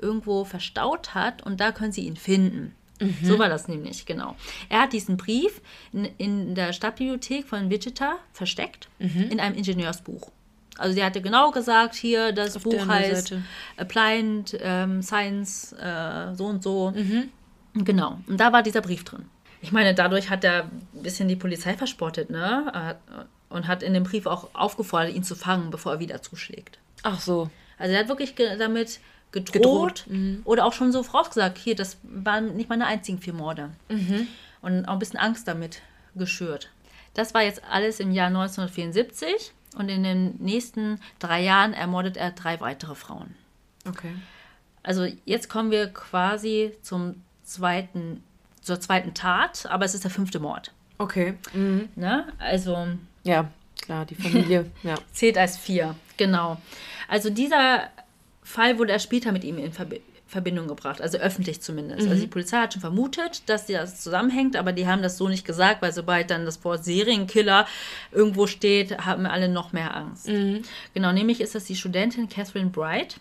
irgendwo verstaut hat und da können sie ihn finden. So war das nämlich, genau. Er hat diesen Brief in, in der Stadtbibliothek von Wichita versteckt, in einem Ingenieursbuch. Also sie hatte genau gesagt, hier, das Auf Buch heißt Seite. Applied ähm, Science, äh, so und so. Mhm. Genau. Und da war dieser Brief drin. Ich meine, dadurch hat er ein bisschen die Polizei verspottet, ne? Und hat in dem Brief auch aufgefordert, ihn zu fangen, bevor er wieder zuschlägt. Ach so. Also er hat wirklich ge damit gedroht, Gedroht, mhm. oder auch schon so vorausgesagt, hier, das waren nicht meine einzigen vier Morde. Mhm. Und auch ein bisschen Angst damit geschürt. Das war jetzt alles im Jahr 1974 und in den nächsten drei Jahren ermordet er drei weitere Frauen. Okay. Also jetzt kommen wir quasi zum zweiten, zur zweiten Tat, aber es ist der fünfte Mord. Okay. Mhm. Ne? Also Ja, klar, die Familie. ja. zählt als vier, genau. Also dieser Fall wurde erst später mit ihm in Verbi Verbindung gebracht, also öffentlich zumindest. Also die Polizei hat schon vermutet, dass das zusammenhängt, aber die haben das so nicht gesagt, weil sobald dann das Wort Serienkiller irgendwo steht, haben alle noch mehr Angst. Genau, nämlich ist das die Studentin Catherine Bright.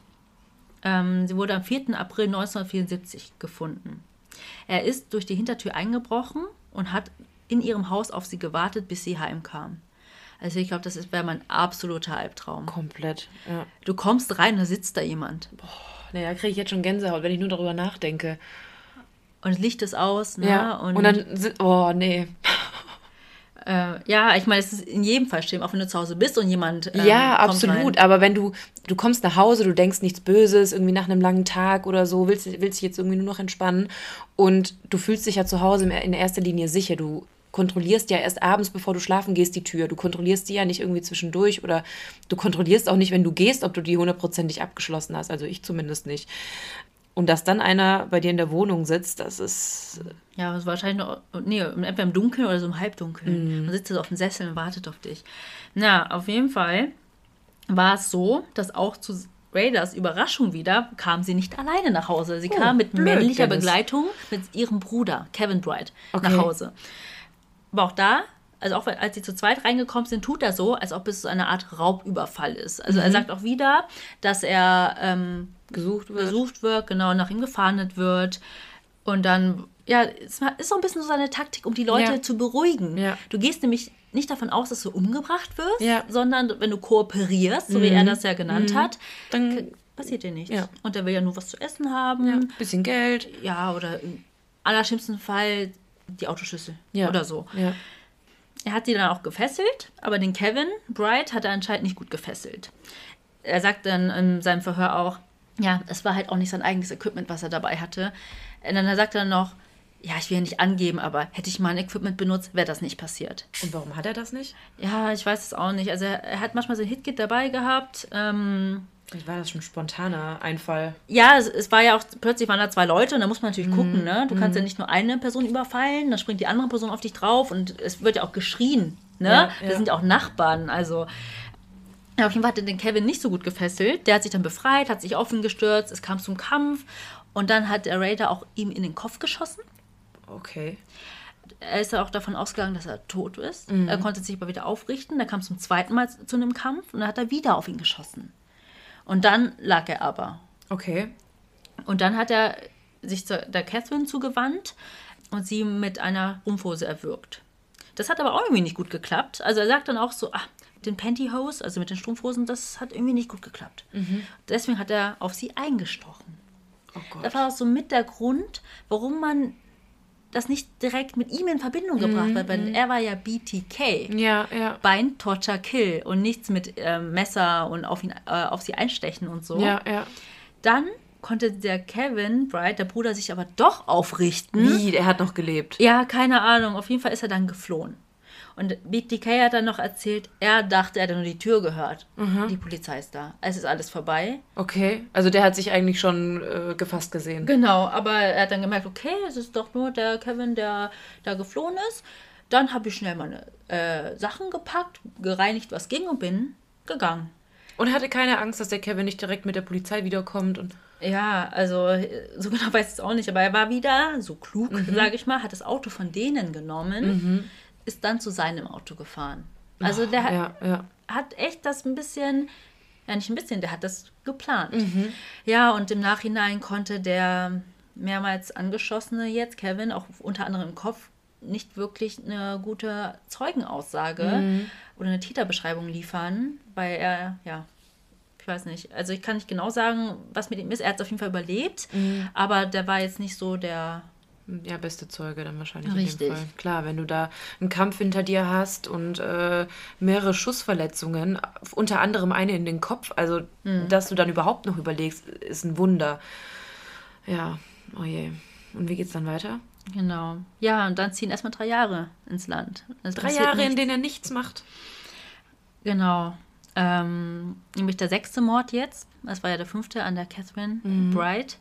Ähm, sie wurde am 4. April 1974 gefunden. Er ist durch die Hintertür eingebrochen und hat in ihrem Haus auf sie gewartet, bis sie heimkam. Also ich glaube, das ist- wäre mein absoluter Albtraum. Komplett. Ja. Du kommst rein, da sitzt da jemand. Naja, kriege ich jetzt schon Gänsehaut, wenn ich nur darüber nachdenke. Und das Licht ist aus, ne? Ja. Und, Und, dann. Oh, nee. äh, ja, ich meine, es ist in jedem Fall schlimm, auch wenn du zu Hause bist und jemand. ähm, ja, absolut. rein. Aber wenn du, du kommst nach Hause, du denkst nichts Böses, irgendwie nach einem langen Tag oder so, willst, willst dich jetzt irgendwie nur noch entspannen und du fühlst dich ja zu Hause in in erster Linie sicher. Du kontrollierst ja erst abends, bevor du schlafen gehst, die Tür. Du kontrollierst die ja nicht irgendwie zwischendurch oder du kontrollierst auch nicht, wenn du gehst, ob du die hundertprozentig abgeschlossen hast. Also ich zumindest nicht. Und dass dann einer bei dir in der Wohnung sitzt, das ist. Ja, es war wahrscheinlich noch, nee, entweder im Dunkeln oder so im Halbdunkeln. Mhm. Man sitzt so auf dem Sessel und wartet auf dich. Na, auf jeden Fall war es so, dass auch zu Raiders Überraschung wieder kam sie nicht alleine nach Hause. Sie kam mit Oh, blöd, männlicher Dennis. Begleitung mit ihrem Bruder, Kevin Bright, Okay. nach Hause. Aber auch da, also auch als sie zu zweit reingekommen sind, tut er so, als ob es so eine Art Raubüberfall ist. Also Mhm. er sagt auch wieder, dass er ähm, Gesucht wird. gesucht wird, genau, nach ihm gefahndet wird. Und dann, ja, es ist so ein bisschen so seine Taktik, um die Leute Ja. zu beruhigen. Ja. Du gehst nämlich nicht davon aus, dass du umgebracht wirst, Ja. Mhm. sondern wenn du kooperierst, so wie er das ja genannt hat, Dann passiert dir nichts. Und er will ja nur was zu essen haben. bisschen Geld. Ja, oder im allerschlimmsten Fall die Autoschlüssel Ja. oder so. Ja. Er hat die dann auch gefesselt, aber den Kevin Bright hat er anscheinend nicht gut gefesselt. Er sagt dann in seinem Verhör auch, ja, es war halt auch nicht sein eigenes Equipment, was er dabei hatte. Und dann sagt er noch, ja, ich will ja nicht angeben, aber hätte ich mal ein Equipment benutzt, wäre das nicht passiert. Und warum hat er das nicht? Ja, ich weiß es auch nicht. Also er, er hat manchmal sein Hitkit dabei gehabt. Ähm, Vielleicht war das schon ein spontaner Einfall. ja, es, es war ja auch, plötzlich waren da zwei Leute und da muss man natürlich Mhm. gucken, ne? Du kannst ja nicht nur eine Person überfallen, dann springt die andere Person auf dich drauf und es wird ja auch geschrien, ne? Ja, ja. sind ja auch Nachbarn, also. Ja, auf jeden Fall hat er den Kevin nicht so gut gefesselt. Der hat sich dann befreit, hat sich auf ihn gestürzt, es kam zum Kampf und dann hat der Raider auch ihm in den Kopf geschossen. Okay. Er ist ja auch davon ausgegangen, dass er tot ist. Mhm. Er konnte sich aber wieder aufrichten. Da kam es zum zweiten Mal zu einem Kampf und dann hat er wieder auf ihn geschossen. Und dann lag er aber. Okay. Und dann hat er sich der Catherine zugewandt und sie mit einer Rumpfhose erwürgt. Das hat aber auch irgendwie nicht gut geklappt. Also er sagt dann auch so, ah, den Pantyhose, also mit den Strumpfhosen, das hat irgendwie nicht gut geklappt. Mhm. Deswegen hat er auf sie eingestochen. Oh Gott. Das war auch so mit der Grund, warum man das nicht direkt mit ihm in Verbindung gebracht Mhm, hat, weil er war ja BTK. Ja, ja. Bind, Torture, Kill und nichts mit ähm, Messer und auf, ihn, äh, auf sie einstechen und so. Ja, ja. Dann konnte der Kevin Bright, der Bruder, sich aber doch aufrichten. Wie? Er hat noch gelebt. Ja, keine Ahnung. Auf jeden Fall ist er dann geflohen. Und BTK hat dann noch erzählt, er dachte, er hätte nur die Tür gehört. Die Polizei ist da. Es ist alles vorbei. Okay. Also der hat sich eigentlich schon äh, gefasst gesehen. Genau, aber er hat dann gemerkt, okay, es ist doch nur der Kevin, der da geflohen ist. Dann habe ich schnell meine äh, Sachen gepackt, gereinigt, was ging und bin gegangen. Und hatte keine Angst, dass der Kevin nicht direkt mit der Polizei wiederkommt und. Ja, also äh, so genau weiß ich es auch nicht, aber er war wieder so klug, sage ich mal, hat das Auto von denen genommen, ist dann zu seinem Auto gefahren. Also der hat, Ja, ja. hat echt das ein bisschen, ja nicht ein bisschen, der hat das geplant. Ja, und im Nachhinein konnte der mehrmals angeschossene jetzt, Kevin, auch unter anderem im Kopf, nicht wirklich eine gute Zeugenaussage oder eine Täterbeschreibung liefern, weil er, ja, ich weiß nicht, also ich kann nicht genau sagen, was mit ihm ist. Er hat es auf jeden Fall überlebt, aber der war jetzt nicht so der Ja, beste Zeuge dann wahrscheinlich in Richtig. dem Fall. Klar, wenn du da einen Kampf hinter dir hast und äh, mehrere Schussverletzungen, unter anderem eine in den Kopf, also Mhm. dass du dann überhaupt noch überlegst, ist ein Wunder. Ja, oh je. Und wie geht's dann weiter? Genau. Ja, und dann ziehen erstmal drei Jahre ins Land. Es Drei passiert Jahre, in nichts. denen er nichts macht. Genau. Ähm, nämlich der sechste Mord jetzt, das war ja der fünfte an der Catherine Bright,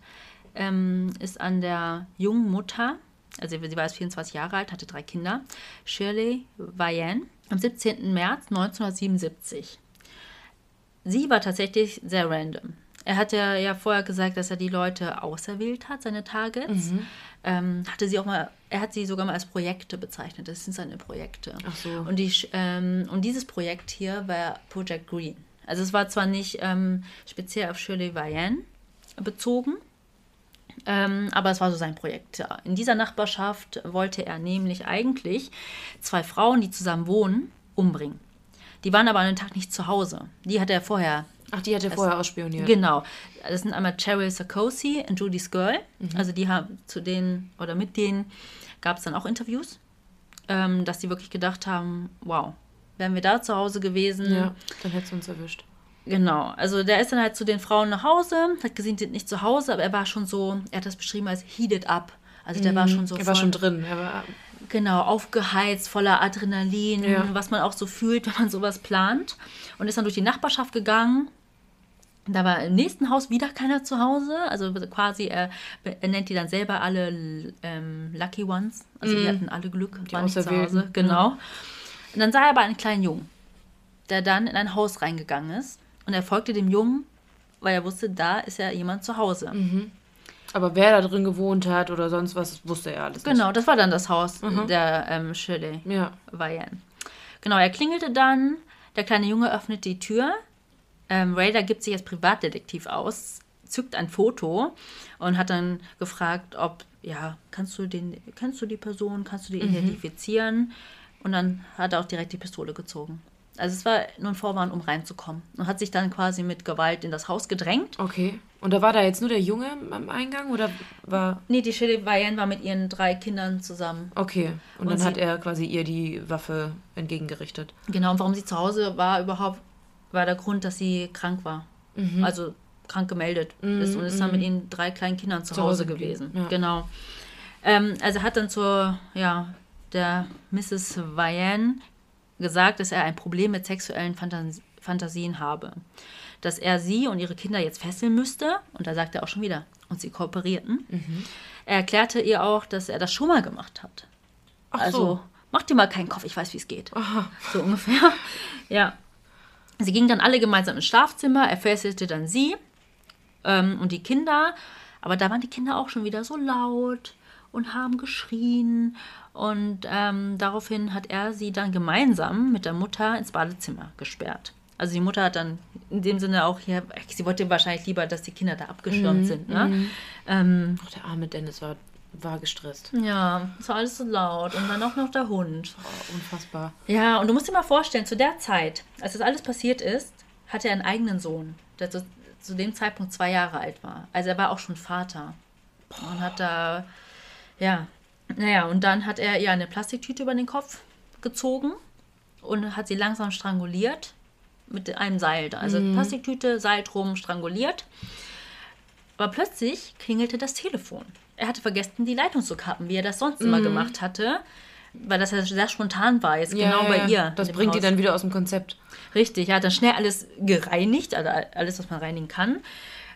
ähm, ist an der jungen Mutter, also sie war jetzt 24 Jahre alt, hatte drei Kinder, Shirley Vian, am 17. März 1977. Sie war tatsächlich sehr random. Er hatte ja vorher gesagt, dass er die Leute auserwählt hat, seine Targets. Ähm, hatte sie auch mal, er hat sie sogar mal als Projekte bezeichnet. Das sind seine Projekte. Ach so. Und, die, ähm, und dieses Projekt hier war Project Green. Also es war zwar nicht ähm, speziell auf Shirley Vian bezogen, ähm, aber es war so sein Projekt. Ja. In dieser Nachbarschaft wollte er nämlich eigentlich zwei Frauen, die zusammen wohnen, umbringen. Die waren aber an dem Tag nicht zu Hause. Die hat er vorher Ach, die hat er vorher ausspioniert. Genau. Das sind einmal Cheryl Sarkozy und Judy's Girl. Also die haben zu denen oder mit denen gab es dann auch Interviews, ähm, dass die wirklich gedacht haben, wow, wären wir da zu Hause gewesen. Ja, dann hätte es uns erwischt. Genau. Also der ist dann halt zu den Frauen nach Hause, hat gesehen, die sind nicht zu Hause, aber er war schon so, er hat das beschrieben als heated up. Also der war schon so Mhm. Er war voll- schon drin. Er war, Genau, aufgeheizt, voller Adrenalin, Ja. was man auch so fühlt, wenn man sowas plant. Und ist dann durch die Nachbarschaft gegangen. Da war im nächsten Haus wieder keiner zu Hause. Also quasi, er, er nennt die dann selber alle ähm, Lucky Ones. Also die hatten alle Glück, waren nicht zu Hause. Genau. Und dann sah er aber einen kleinen Jungen, der dann in ein Haus reingegangen ist. Und er folgte dem Jungen, weil er wusste, da ist ja jemand zu Hause. aber wer da drin gewohnt hat oder sonst was, wusste er alles Genau, das war dann das Haus der ähm, Shirley. nicht. Ja. Vian. Genau, er klingelte dann, der kleine Junge öffnet die Tür. Ähm, Raider gibt sich als Privatdetektiv aus, zückt ein Foto und hat dann gefragt, ob, ja, kannst du den, kennst du die Person, kannst du die identifizieren? Und dann hat er auch direkt die Pistole gezogen. Also es war nur ein Vorwand, um reinzukommen. Und hat sich dann quasi mit Gewalt in das Haus gedrängt. Okay. Und da war da jetzt nur der Junge am Eingang oder war. Nee, die Vian war mit ihren drei Kindern zusammen. Okay. Und, Und dann sie- hat er quasi ihr die Waffe entgegengerichtet. Genau, und warum sie zu Hause war überhaupt, war der Grund, dass sie krank war. Also krank gemeldet ist und ist dann mit ihren drei kleinen Kindern zu, Zu Hause, Hause gewesen. ja. Genau. Ähm, also hat dann zur, ja, der Mrs. Vian gesagt, dass er ein Problem mit sexuellen Fantas Fantasien habe. Dass er sie und ihre Kinder jetzt fesseln müsste. Und da sagt er auch schon wieder. Und sie kooperierten. Er erklärte ihr auch, dass er das schon mal gemacht hat. Ach also, so. mach dir mal keinen Kopf, ich weiß, wie es geht. So ungefähr. Ja. Sie gingen dann alle gemeinsam ins Schlafzimmer, er fesselte dann sie ähm, und die Kinder. Aber da waren die Kinder auch schon wieder so laut und haben geschrien. Und ähm, daraufhin hat er sie dann gemeinsam mit der Mutter ins Badezimmer gesperrt. Also die Mutter hat dann in dem Sinne auch hier, sie wollte wahrscheinlich lieber, dass die Kinder da abgeschirmt sind. Ne? Ähm, Ach, der arme Dennis war war gestresst. Ja, es war alles so laut und dann auch noch der Hund. Oh, unfassbar. Ja, und du musst dir mal vorstellen, zu der Zeit, als das alles passiert ist, hatte er einen eigenen Sohn, der zu, zu dem Zeitpunkt zwei Jahre alt war. Also er war auch schon Vater. Und hat da, ja, naja, und dann hat er ihr eine Plastiktüte über den Kopf gezogen und hat sie langsam stranguliert mit einem Seil. Also Plastiktüte, Seil drum, stranguliert. Aber plötzlich klingelte das Telefon. Er hatte vergessen, die Leitung zu kappen, wie er das sonst immer gemacht hatte. Weil das ja sehr spontan war, jetzt genau bei ihr. Das bringt die Haus. dann wieder aus dem Konzept. Richtig, er hat dann schnell alles gereinigt, also alles, was man reinigen kann,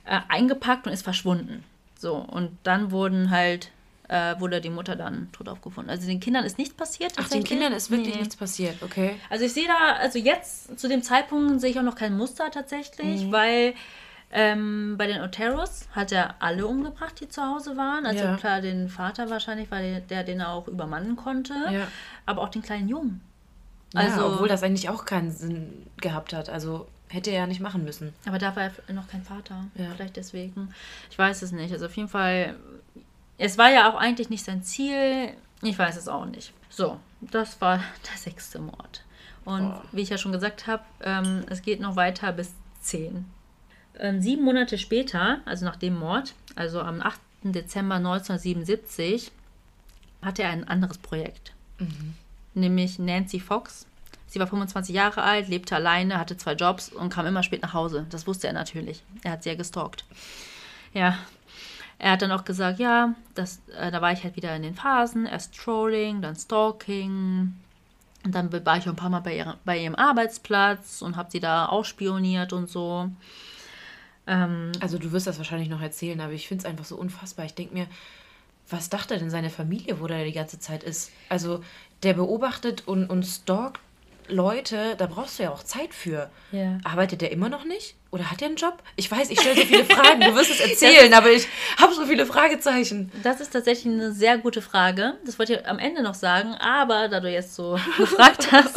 äh, eingepackt und ist verschwunden. So, und dann wurden halt, äh, wurde die Mutter dann tot aufgefunden. Also den Kindern ist nichts passiert. Ach, den. Kindern ist wirklich Nee. nichts passiert, okay? Also ich sehe da, also jetzt zu dem Zeitpunkt sehe ich auch noch kein Muster tatsächlich, Mhm. weil ähm, bei den Oteros hat er alle umgebracht, die zu Hause waren. Also Ja. klar, den Vater wahrscheinlich, weil der, den auch übermannen konnte, Ja. aber auch den kleinen Jungen. Also, Also- obwohl das eigentlich auch keinen Sinn gehabt hat. Also hätte er ja nicht machen müssen. Aber da war er noch kein Vater. Ja. Vielleicht deswegen. Ich weiß es nicht. Also auf jeden Fall, es war ja auch eigentlich nicht sein Ziel. Ich weiß es auch nicht. So, das war der sechste Mord. Und Oh. wie ich ja schon gesagt habe, ähm, es geht noch weiter bis zehn. Ähm, sieben Monate später, also nach dem Mord, also am 8. Dezember 1977, hatte er ein anderes Projekt. Nämlich Nancy Fox. Sie war 25 Jahre alt, lebte alleine, hatte zwei Jobs und kam immer spät nach Hause. Das wusste er natürlich. Er hat sie ja gestalkt. Ja. Er hat dann auch gesagt, ja, das, äh, da war ich halt wieder in den Phasen. Erst Trolling, dann Stalking. Und dann war ich auch ein paar Mal bei, ihrer, bei ihrem Arbeitsplatz und habe sie da ausspioniert und so. Ähm, Also du wirst das wahrscheinlich noch erzählen, aber ich finde es einfach so unfassbar. Ich denke mir, was dachte denn seine Familie, wo der die ganze Zeit ist? Also der beobachtet und, und stalkt Leute, da brauchst du ja auch Zeit für. Ja. Arbeitet der immer noch nicht? Oder hat er einen Job? Ich weiß, ich stelle so viele Fragen. Du wirst es erzählen, aber ich habe so viele Fragezeichen. Das ist tatsächlich eine sehr gute Frage. Das wollte ich am Ende noch sagen, aber da du jetzt so gefragt hast,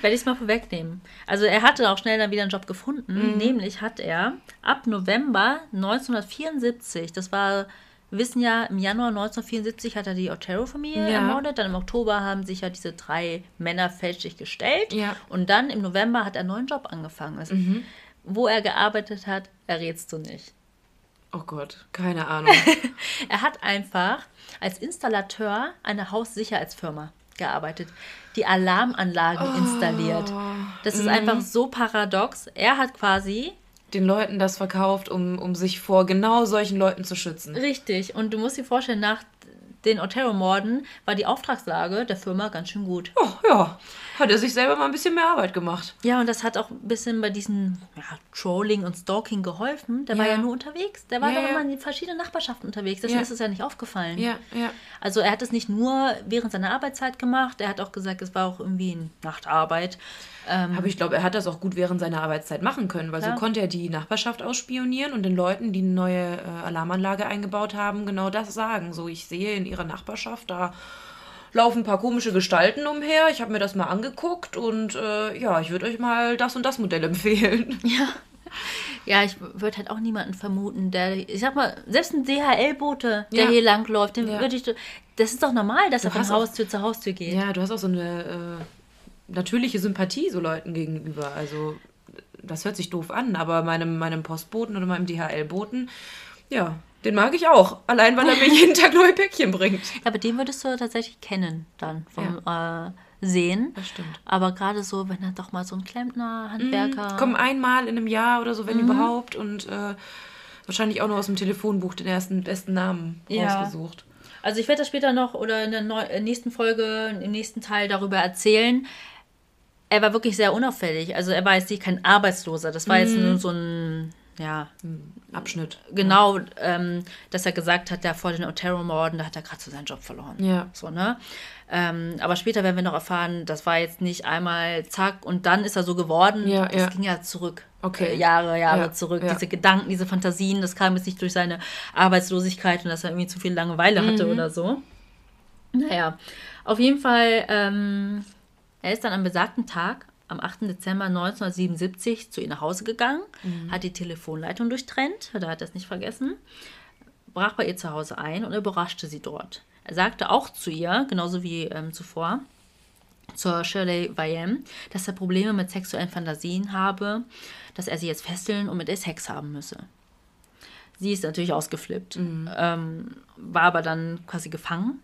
werde ich es mal vorwegnehmen. Also er hatte auch schnell dann wieder einen Job gefunden, nämlich hat er ab November 1974, das war, wir wissen ja, im Januar 1974 hat er die Otero-Familie Ja. ermordet, dann im Oktober haben sich ja diese drei Männer fälschlich gestellt Ja. und dann im November hat er einen neuen Job angefangen. Also, Wo er gearbeitet hat, errätst du nicht. Oh Gott, keine Ahnung. Er hat einfach als Installateur einer Haussicherheitsfirma gearbeitet, die Alarmanlagen installiert. Das ist einfach so paradox. Er hat quasi Den Leuten das verkauft, um, um sich vor genau solchen Leuten zu schützen. richtig und du musst dir vorstellen, nach den Otero-Morden war die Auftragslage der Firma ganz schön gut. Oh ja, hat er sich selber mal ein bisschen mehr Arbeit gemacht. Ja, und das hat auch ein bisschen bei diesem ja, Trolling und Stalking geholfen. Der war Ja. ja nur unterwegs. Der war Ja, doch ja. immer in verschiedenen Nachbarschaften unterwegs. Deswegen Ja. ist es ja nicht aufgefallen. Ja, ja. Also er hat es nicht nur während seiner Arbeitszeit gemacht, er hat auch gesagt, es war auch irgendwie eine Nachtarbeit. Ähm, Aber ich glaube, er hat das auch gut während seiner Arbeitszeit machen können, weil Klar. so konnte er die Nachbarschaft ausspionieren und den Leuten, die eine neue äh, Alarmanlage eingebaut haben, genau das sagen. So, ich sehe in ihrer Nachbarschaft, da laufen ein paar komische Gestalten umher. Ich habe mir das mal angeguckt und äh, ja, ich würde euch mal das und das Modell empfehlen. ja, ich würde halt auch niemanden vermuten, der, ich sag mal, selbst ein DHL-Bote, der Ja. hier langläuft, den Ja. würde ich, das ist doch normal, dass er von auch- Haustür zu Haustür geht. Ja, du hast auch so eine äh, natürliche Sympathie so Leuten gegenüber. Also, das hört sich doof an, aber meinem, meinem Postboten oder meinem DHL-Boten, ja, den mag ich auch. Allein, weil er mir jeden Tag neue Päckchen bringt. Aber den würdest du tatsächlich kennen dann vom äh, Sehen. Das stimmt. Aber gerade so, wenn er doch mal so ein Klempner, Handwerker. Komm einmal in einem Jahr oder so, wenn überhaupt. Und äh, wahrscheinlich auch noch aus dem Telefonbuch den ersten besten Namen Ja. rausgesucht. Also ich werde das später noch oder in der neu nächsten Folge, im nächsten Teil darüber erzählen. Er war wirklich sehr unauffällig. Also er war jetzt nicht kein Arbeitsloser. Das war jetzt nur so ein, ja, Abschnitt. genau, ähm, dass er gesagt hat, da vor den Otero-Morden, da hat er gerade so seinen Job verloren. Ja. So, ne? Ähm, aber später werden wir noch erfahren, das war jetzt nicht einmal zack und dann ist er so geworden. Ja, das ja. ging ja zurück. Okay. Äh, Jahre, Jahre Ja, zurück. ja. Diese Gedanken, diese Fantasien, das kam jetzt nicht durch seine Arbeitslosigkeit und dass er irgendwie zu viel Langeweile hatte Mhm. oder so. Naja, auf jeden Fall, ähm, er ist dann am besagten Tag, am 8. Dezember 1977, zu ihr nach Hause gegangen, Mhm. hat die Telefonleitung durchtrennt, da hat er es nicht vergessen, brach bei ihr zu Hause ein und überraschte sie dort. Er sagte auch zu ihr, genauso wie ähm, zuvor, zur Shirley Vayem, dass er Probleme mit sexuellen Fantasien habe, dass er sie jetzt fesseln und mit ihr Sex haben müsse. Sie ist natürlich ausgeflippt, ähm, war aber dann quasi gefangen,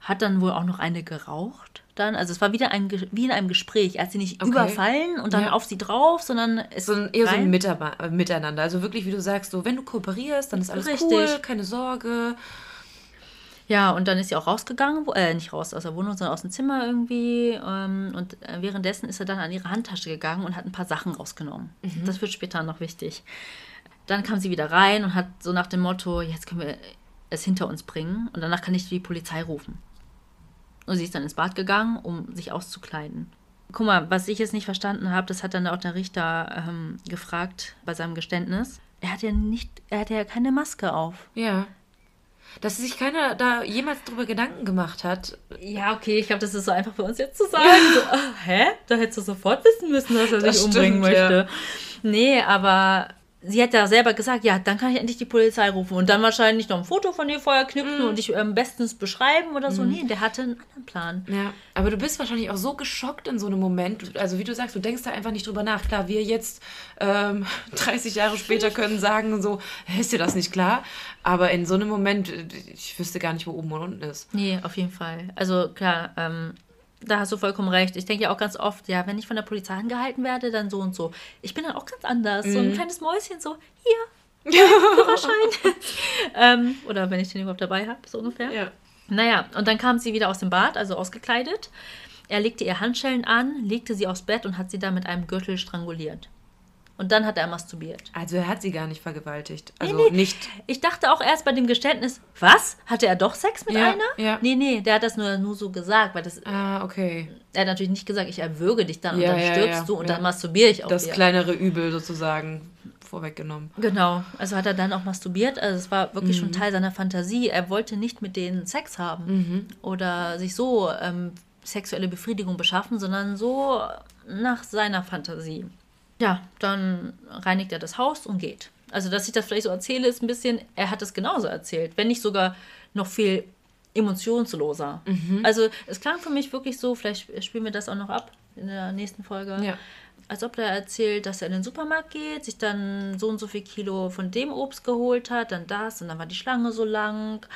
hat dann wohl auch noch eine geraucht. Dann, also es war wieder ein, wie in einem Gespräch. Er hat sie nicht Okay. überfallen und dann Ja. auf sie drauf, sondern es So ein, eher so ein rein- Mitarbe äh, Miteinander. Also wirklich, wie du sagst, so wenn du kooperierst, dann ist alles Richtig. cool, keine Sorge. Ja, und dann ist sie auch rausgegangen, wo, äh, nicht raus aus der Wohnung, sondern aus dem Zimmer irgendwie. Ähm, und äh, währenddessen ist er dann an ihre Handtasche gegangen und hat ein paar Sachen rausgenommen. Das wird später noch wichtig. Dann kam sie wieder rein und hat so nach dem Motto, jetzt können wir es hinter uns bringen und danach kann ich die Polizei rufen. Und sie ist dann ins Bad gegangen, um sich auszukleiden. Guck mal, was ich jetzt nicht verstanden habe, das hat dann auch der Richter ähm, gefragt bei seinem Geständnis. Er hat ja nicht, er hatte ja keine Maske auf. Ja. Dass sich keiner da jemals drüber Gedanken gemacht hat. Ja, okay, ich glaube, das ist so einfach für uns jetzt zu sagen. So, ah, hä? Da hättest du sofort wissen müssen, dass er sich Das umbringen stimmt, ja. möchte. Nee, aber sie hat ja selber gesagt, ja, dann kann ich endlich die Polizei rufen und dann wahrscheinlich noch ein Foto von dir vorher knüpfen und dich ähm, bestens beschreiben oder so. Nee, der hatte einen anderen Plan. Ja, aber du bist wahrscheinlich auch so geschockt in so einem Moment. Also wie du sagst, du denkst da einfach nicht drüber nach. Klar, wir jetzt ähm, 30 Jahre später können sagen so, "Hä, ist dir das nicht klar? Aber in so einem Moment, äh, ich wüsste gar nicht, wo oben und unten ist. Nee, auf jeden Fall. Also klar, ähm, da hast du vollkommen recht. Ich denke ja auch ganz oft, ja, wenn ich von der Polizei angehalten werde, dann so und so. Ich bin dann auch ganz anders. So ein kleines Mäuschen, so, hier, Führerschein. ähm, oder wenn ich den überhaupt dabei habe, so ungefähr. Ja. Naja, und dann kam sie wieder aus dem Bad, also ausgekleidet. Er legte ihr Handschellen an, legte sie aufs Bett und hat sie dann mit einem Gürtel stranguliert. Und dann hat er masturbiert. Also er hat sie gar nicht vergewaltigt. Also nee. nicht. Ich dachte auch erst bei dem Geständnis, was? Hatte er doch Sex mit Ja, einer? ja. Nee, nee, der hat das nur, nur so gesagt, weil das, Ah, okay. er hat natürlich nicht gesagt, ich erwürge dich dann Ja, und dann stirbst ja, du und dann masturbiere ich auf Das dir. kleinere Übel sozusagen vorweggenommen. Genau, also hat er dann auch masturbiert. Also es war wirklich Mhm. schon Teil seiner Fantasie. Er wollte nicht mit denen Sex haben Mhm. oder sich so ähm, sexuelle Befriedigung beschaffen, sondern so nach seiner Fantasie. Ja, dann reinigt er das Haus und geht. Also, dass ich das vielleicht so erzähle, ist ein bisschen, er hat es genauso erzählt, wenn nicht sogar noch viel emotionsloser. Mhm. Also, es klang für mich wirklich so, vielleicht spielen wir das auch noch ab in der nächsten Folge Ja. als ob er erzählt, dass er in den Supermarkt geht, sich dann so und so viel Kilo von dem Obst geholt hat, dann das und dann war die Schlange so lang.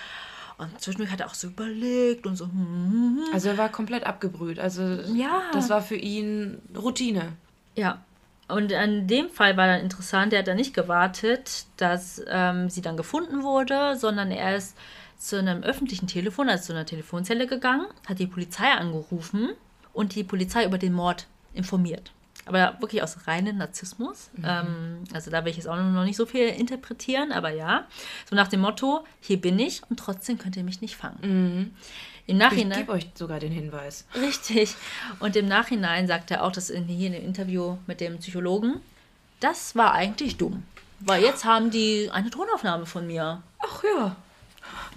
Und zwischendurch hat er auch so überlegt und so. hm. Also er war komplett abgebrüht. Also Ja. das war für ihn Routine. Ja. Und an dem Fall war dann interessant, er hat dann nicht gewartet, dass ähm, sie dann gefunden wurde, sondern er ist zu einem öffentlichen Telefon, also zu einer Telefonzelle gegangen, hat die Polizei angerufen und die Polizei über den Mord informiert. Aber wirklich aus reinem Narzissmus. Ähm, also da will ich jetzt auch noch nicht so viel interpretieren, aber ja. So nach dem Motto, hier bin ich und trotzdem könnt ihr mich nicht fangen. Im Ich Nachhinein. gebe euch sogar den Hinweis. Richtig. Und im Nachhinein sagt er auch, das in, hier in dem Interview mit dem Psychologen, das war eigentlich dumm. Weil jetzt haben die eine Tonaufnahme von mir. Ach ja.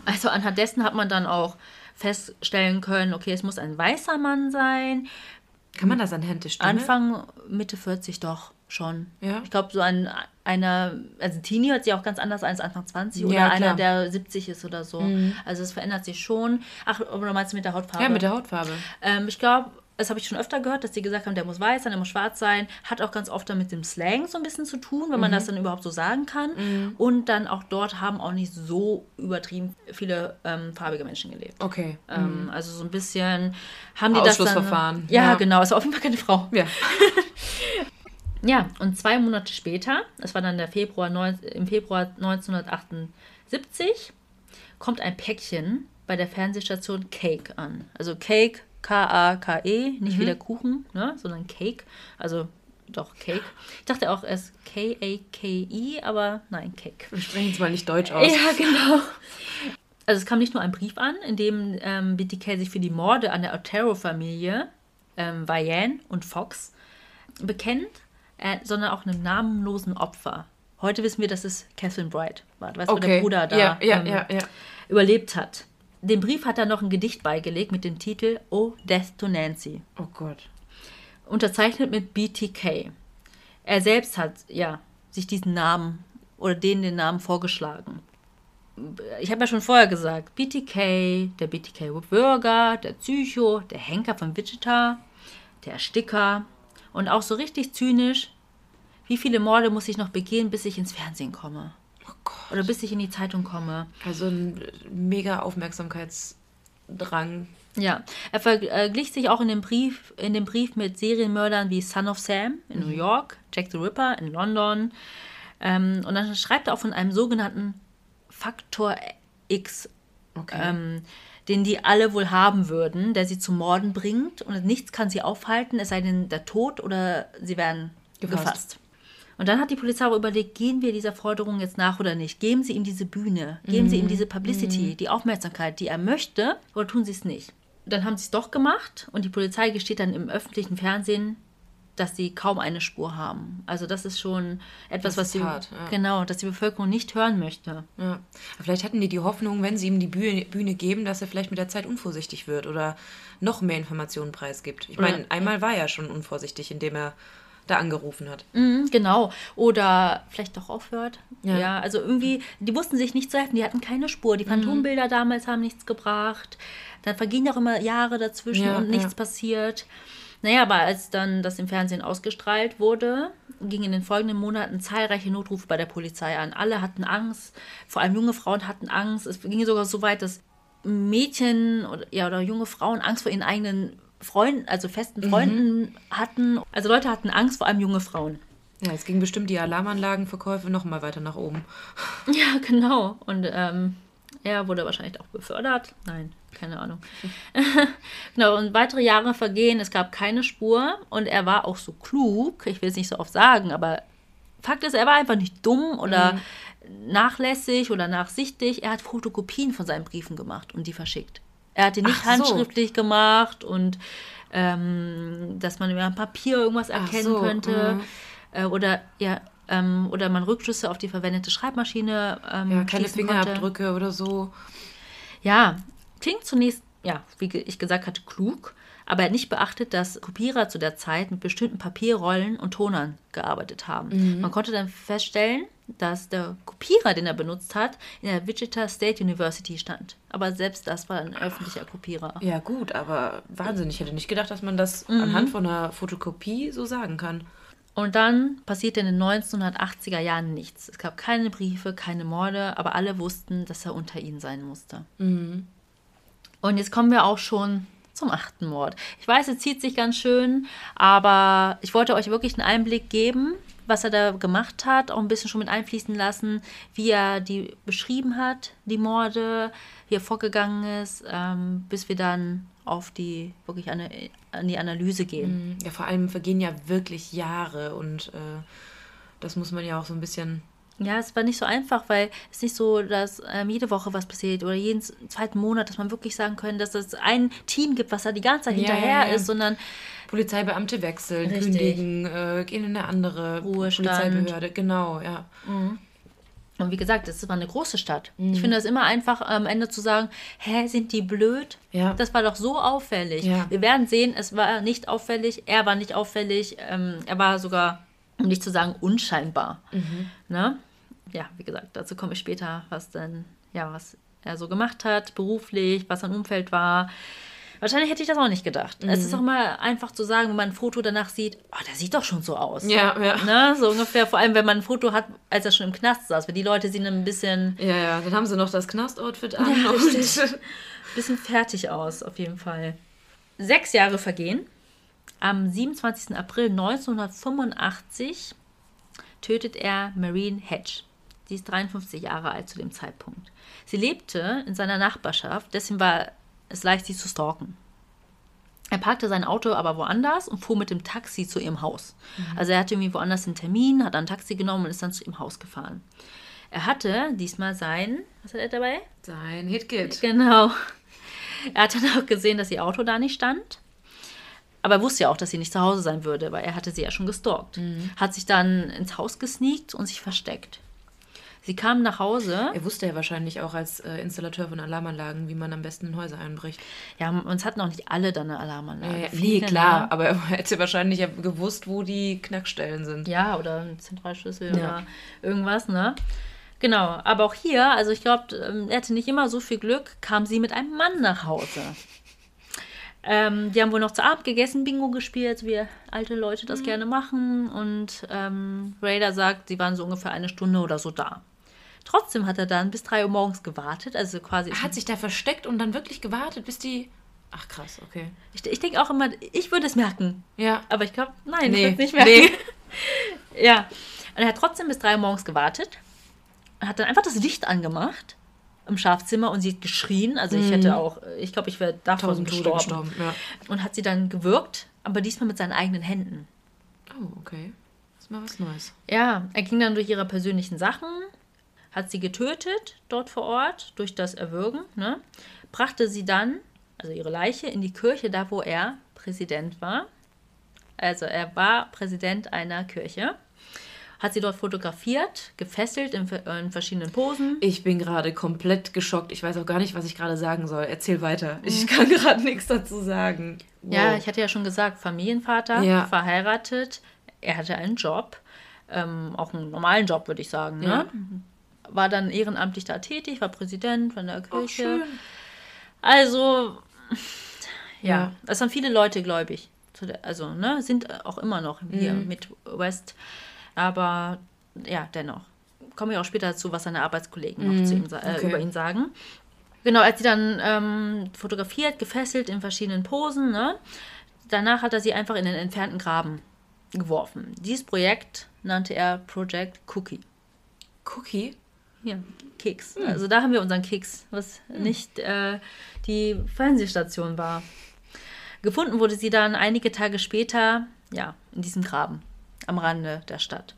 Also anhand dessen hat man dann auch feststellen können, okay, es muss ein weißer Mann sein. Kann man das anhand der Stimme? Anfang, Mitte 40 doch schon. Ja. Ich glaube, so ein einer, also Teenie hört sich auch ganz anders an als Anfang 20 oder Ja, einer, klar. Mhm. der 70 ist oder so. Also es verändert sich schon. Ach, oder meinst du mit der Hautfarbe? Ja, mit der Hautfarbe. Ähm, ich glaube, das habe ich schon öfter gehört, dass die gesagt haben, der muss weiß sein, der muss schwarz sein. Hat auch ganz oft dann mit dem Slang so ein bisschen zu tun, wenn man Mhm. das dann überhaupt so sagen kann. Und dann auch dort haben auch nicht so übertrieben viele ähm, farbige Menschen gelebt. Okay. Ähm, also so ein bisschen haben die das dann... Ausschlussverfahren, Ja, ja. genau. Es war auf jeden Fall keine Frau. Ja. Ja, und zwei Monate später, das war dann der Februar, im Februar 1978, kommt ein Päckchen bei der Fernsehstation Cake an. Also Cake, K-A-K-E, nicht wie der Kuchen, ne, sondern Cake. Also doch Cake. Ich dachte auch erst K-A-K-I, aber nein, Cake. Wir sprechen jetzt mal nicht Deutsch aus. Ja, genau. Also es kam nicht nur ein Brief an, in dem ähm, BTK sich für die Morde an der Otero-Familie, ähm, Vianne und Fox, bekennt, äh, sondern auch einem namenlosen Opfer. Heute wissen wir, dass es Catherine Bright war, weißt du, wo der Okay. Bruder da Ja, ja, ähm, ja, ja. überlebt hat. Dem Brief hat er noch ein Gedicht beigelegt mit dem Titel Oh, Death to Nancy Oh Gott. unterzeichnet mit BTK. Er selbst hat ja sich diesen Namen oder denen den Namen vorgeschlagen. ich habe ja schon vorher gesagt, BTK, der BTK-Bürger, der Psycho, der Henker von Wichita, der Ersticker und auch so richtig zynisch, wie viele Morde muss ich noch begehen, bis ich ins Fernsehen komme? Oh Gott. Oder bis ich in die Zeitung komme? Also ein mega Aufmerksamkeitsdrang. Ja, er verglich sich auch in dem Brief, in dem Brief mit Serienmördern wie Son of Sam in New York, Jack the Ripper in London. Ähm, und dann schreibt er auch von einem sogenannten Faktor X, Okay. ähm, den die alle wohl haben würden, der sie zum Morden bringt und nichts kann sie aufhalten, es sei denn der Tod oder sie werden Gefasst. gefasst. Und dann hat die Polizei auch überlegt, gehen wir dieser Forderung jetzt nach oder nicht? Geben sie ihm diese Bühne, geben sie ihm diese Publicity, die Aufmerksamkeit, die er möchte, oder tun sie es nicht? Dann haben sie es doch gemacht und die Polizei gesteht dann im öffentlichen Fernsehen, dass sie kaum eine Spur haben. Also das ist schon etwas, Das was die, hart, ja. genau, dass die Bevölkerung nicht hören möchte. Ja. Aber vielleicht hatten die die Hoffnung, wenn sie ihm die Bühne, Bühne geben, dass er vielleicht mit der Zeit unvorsichtig wird oder noch mehr Informationen preisgibt. Ich meine, einmal war er schon unvorsichtig, indem er da angerufen hat. Mhm, genau. Oder vielleicht doch aufhört. Ja. Ja. also irgendwie, die wussten sich nicht zu helfen, die hatten keine Spur. Mhm. Die Phantombilder damals haben nichts gebracht. Dann vergehen ja auch immer Jahre dazwischen Ja, und nichts ja. passiert. Naja, aber als dann das im Fernsehen ausgestrahlt wurde, gingen in den folgenden Monaten zahlreiche Notrufe bei der Polizei an. Alle hatten Angst, vor allem junge Frauen hatten Angst. Es ging sogar so weit, dass Mädchen oder, ja, oder junge Frauen Angst vor ihren eigenen Freunden, also festen Mhm. Freunden hatten. Also Leute hatten Angst, vor allem junge Frauen. Ja, es ging bestimmt die Alarmanlagenverkäufe noch mal weiter nach oben. Ja, genau. Und ähm, er wurde wahrscheinlich auch befördert. Nein, keine Ahnung. genau, und weitere Jahre vergehen, es gab keine Spur und er war auch so klug, ich will es nicht so oft sagen, aber Fakt ist, er war einfach nicht dumm oder nachlässig oder nachsichtig. Er hat Fotokopien von seinen Briefen gemacht und die verschickt. Er hat die nicht so. handschriftlich gemacht und ähm, dass man über ein Papier irgendwas erkennen so, könnte. mhm. Äh, oder ja, ähm, oder man Rückschlüsse auf die verwendete Schreibmaschine ähm, Ja, keine schließen konnte. Fingerabdrücke oder so. Ja, klingt zunächst, ja, wie ich gesagt hatte, klug, aber er hat nicht beachtet, dass Kopierer zu der Zeit mit bestimmten Papierrollen und Tonern gearbeitet haben. Man konnte dann feststellen, dass der Kopierer, den er benutzt hat, in der Wichita State University stand. Aber selbst das war ein öffentlicher Kopierer. Ja, gut, aber Wahnsinn. Ich hätte nicht gedacht, dass man das Mhm. anhand von einer Fotokopie so sagen kann. Und dann passierte in den 1980er Jahren nichts. Es gab keine Briefe, keine Morde, aber alle wussten, dass er unter ihnen sein musste. Und jetzt kommen wir auch schon zum achten Mord. Ich weiß, es zieht sich ganz schön, aber ich wollte euch wirklich einen Einblick geben, was er da gemacht hat, auch ein bisschen schon mit einfließen lassen, wie er die beschrieben hat, die Morde, wie er vorgegangen ist, ähm, bis wir dann auf die wirklich an, an die Analyse gehen. Ja, vor allem vergehen ja wirklich Jahre und äh, das muss man ja auch so ein bisschen. Ja, es war nicht so einfach, weil es nicht so, dass ähm, jede Woche was passiert oder jeden zweiten Monat, dass man wirklich sagen können, dass es ein Team gibt, was da die ganze Zeit Ja, hinterher ja, ist, sondern Polizeibeamte wechseln, Richtig. kündigen, äh, gehen in eine andere Ruhestand. Polizeibehörde. Genau, ja. Und wie gesagt, es war eine große Stadt. Mhm. Ich finde es immer einfach am Ende zu sagen, hä, sind die blöd? Ja. Das war doch so auffällig. Ja. Wir werden sehen, es war nicht auffällig, er war nicht auffällig, ähm, er war sogar, um nicht zu sagen, unscheinbar. Mhm. Ne? Ja, wie gesagt, dazu komme ich später, was denn, ja, was er so gemacht hat, beruflich, was sein Umfeld war. Wahrscheinlich hätte ich das auch nicht gedacht. Es Mhm. ist auch immer einfach zu sagen, wenn man ein Foto danach sieht, oh, der sieht doch schon so aus. Ja, ja. Ne? So ungefähr, vor allem wenn man ein Foto hat, als er schon im Knast saß, weil die Leute sehen ein bisschen, Ja, ja, dann haben sie noch das Knast-Outfit an. Ja, und bisschen fertig aus, auf jeden Fall. Sechs Jahre vergehen. Am 27. April 1985 tötet er Marine Hedge. Sie ist 53 Jahre alt zu dem Zeitpunkt. Sie lebte in seiner Nachbarschaft, deswegen war es leicht, sie zu stalken. Er parkte sein Auto aber woanders und fuhr mit dem Taxi zu ihrem Haus. Also er hatte irgendwie woanders einen Termin, hat dann ein Taxi genommen und ist dann zu ihrem Haus gefahren. Er hatte diesmal sein, was hat er dabei? Sein Hitkit. Genau. Er hat dann auch gesehen, dass ihr Auto da nicht stand. Aber er wusste ja auch, dass sie nicht zu Hause sein würde, weil er hatte sie ja schon gestalkt. Hat sich dann ins Haus gesneakt und sich versteckt. Sie kam nach Hause. Er wusste ja wahrscheinlich auch als äh, Installateur von Alarmanlagen, wie man am besten in Häuser einbricht. Ja, uns hatten auch nicht alle dann eine Alarmanlage. Äh, nee, klar, ne? aber er hätte wahrscheinlich gewusst, wo die Knackstellen sind. Ja, oder ein Zentralschlüssel Ja. oder irgendwas, ne? Genau, aber auch hier, also ich glaube, er hatte nicht immer so viel Glück, kam sie mit einem Mann nach Hause. Ähm, die haben wohl noch zu Abend gegessen, Bingo gespielt, wie alte Leute das gerne machen. Und ähm, Raider sagt, sie waren so ungefähr eine Stunde oder so da. Trotzdem hat er dann bis 3 Uhr morgens gewartet, also quasi. Er hat sich da versteckt und dann wirklich gewartet, bis die. Ach krass, okay. Ich, ich denke auch immer, ich würde es merken. Ja. Aber ich glaube, nein, Nee. ich würde es nicht merken. ja. Und er hat trotzdem bis 3 Uhr morgens gewartet. Hat dann einfach das Licht angemacht im Schlafzimmer und sie hat geschrien. Also ich hätte auch, ich glaube, ich wäre davon Tausend Tode gestorben. gestorben. Ja. Und hat sie dann gewürgt, aber diesmal mit seinen eigenen Händen. Oh, okay. Das ist mal was Neues. Ja, er ging dann durch ihre persönlichen Sachen, hat sie getötet dort vor Ort durch das Erwürgen, ne? brachte sie dann, also ihre Leiche, in die Kirche, da wo er Präsident war. Also er war Präsident einer Kirche. Hat sie dort fotografiert, gefesselt in, in verschiedenen Posen. Ich bin gerade komplett geschockt. Ich weiß auch gar nicht, was ich gerade sagen soll. Erzähl weiter. Ich kann gerade nichts dazu sagen. Wow. Ja, ich hatte ja schon gesagt, Familienvater, Ja. verheiratet. Er hatte einen Job, ähm, auch einen normalen Job, würde ich sagen. Ne? Ja. War dann ehrenamtlich da tätig, war Präsident von der Kirche. Also, ja, Ja. es waren viele Leute gläubig. Also, ne, sind auch immer noch hier Mhm. mit West. Aber ja, dennoch. Komme ich auch später dazu, was seine Arbeitskollegen noch zu ihm, äh, Mhm. okay. über ihn sagen. Genau, als sie dann ähm, fotografiert, gefesselt in verschiedenen Posen, ne? Danach hat er sie einfach in den entfernten Graben geworfen. Dieses Projekt nannte er Project Cookie. Cookie? Ja, Keks. Hm. Also da haben wir unseren Keks, was nicht äh, die Fernsehstation war. Gefunden wurde sie dann einige Tage später, ja, in diesem Graben am Rande der Stadt.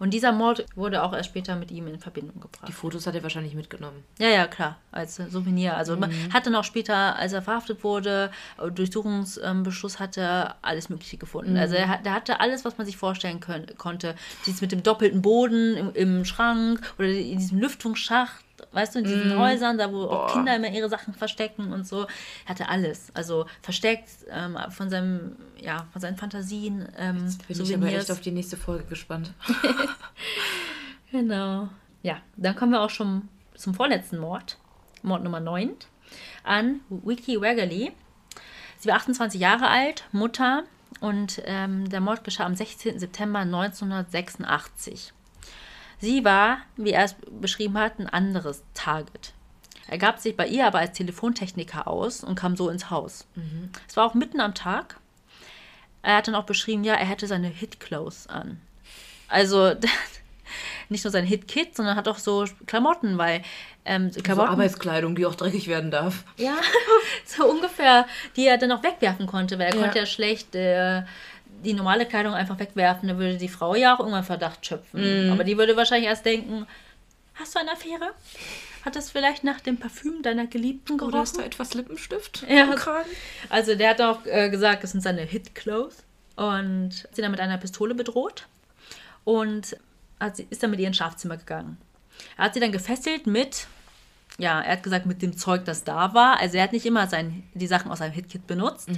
Und dieser Mord wurde auch erst später mit ihm in Verbindung Die gebracht. Fotos hat er wahrscheinlich mitgenommen. Ja, ja, klar, als Souvenir. Also man hat dann auch später, als er verhaftet wurde, äh, Durchsuchungsbeschluss hatte, alles Mögliche gefunden. Also er, hat- der hatte alles, was man sich vorstellen können, konnte. Dieses mit dem doppelten Boden im, im Schrank oder in diesem Lüftungsschacht, weißt du, in diesen Häusern, da wo auch Kinder immer ihre Sachen verstecken und so. Er hatte alles. Also versteckt ähm, von seinem, ja, von seinen Fantasien, ähm, Bin ich aber echt auf die nächste Folge gespannt. Genau. Ja, dann kommen wir auch schon zum vorletzten Mord. Mord Nummer 9 an Wiki Waggerly. Sie war 28 Jahre alt, Mutter und ähm, der Mord geschah am 16. September 1986. Sie war, wie er es beschrieben hat, ein anderes Target. Er gab sich bei ihr aber als Telefontechniker aus und kam so ins Haus. Es war auch mitten am Tag. Er hat dann auch beschrieben, ja, er hätte seine Hit-Clothes an. Also nicht nur sein Hit-Kit, sondern hat auch so Klamotten, weil ähm, So Klamotten, Arbeitskleidung, die auch dreckig werden darf. ja, so ungefähr, die er dann auch wegwerfen konnte, weil er Ja. konnte ja schlecht äh, die normale Kleidung einfach wegwerfen. Da würde die Frau ja auch irgendwann Verdacht schöpfen. Mhm. Aber die würde wahrscheinlich erst denken, hast du eine Affäre? Hat das vielleicht nach dem Parfüm deiner Geliebten gerochen? Oder ist da etwas Lippenstift Ja. Also der hat auch äh, gesagt, das sind seine Hit-Clothes und hat sie dann mit einer Pistole bedroht und hat sie, ist dann mit ihr ins Schlafzimmer gegangen. Er hat sie dann gefesselt mit, ja, er hat gesagt, mit dem Zeug, das da war. Also er hat nicht immer sein, die Sachen aus seinem Hitkit benutzt.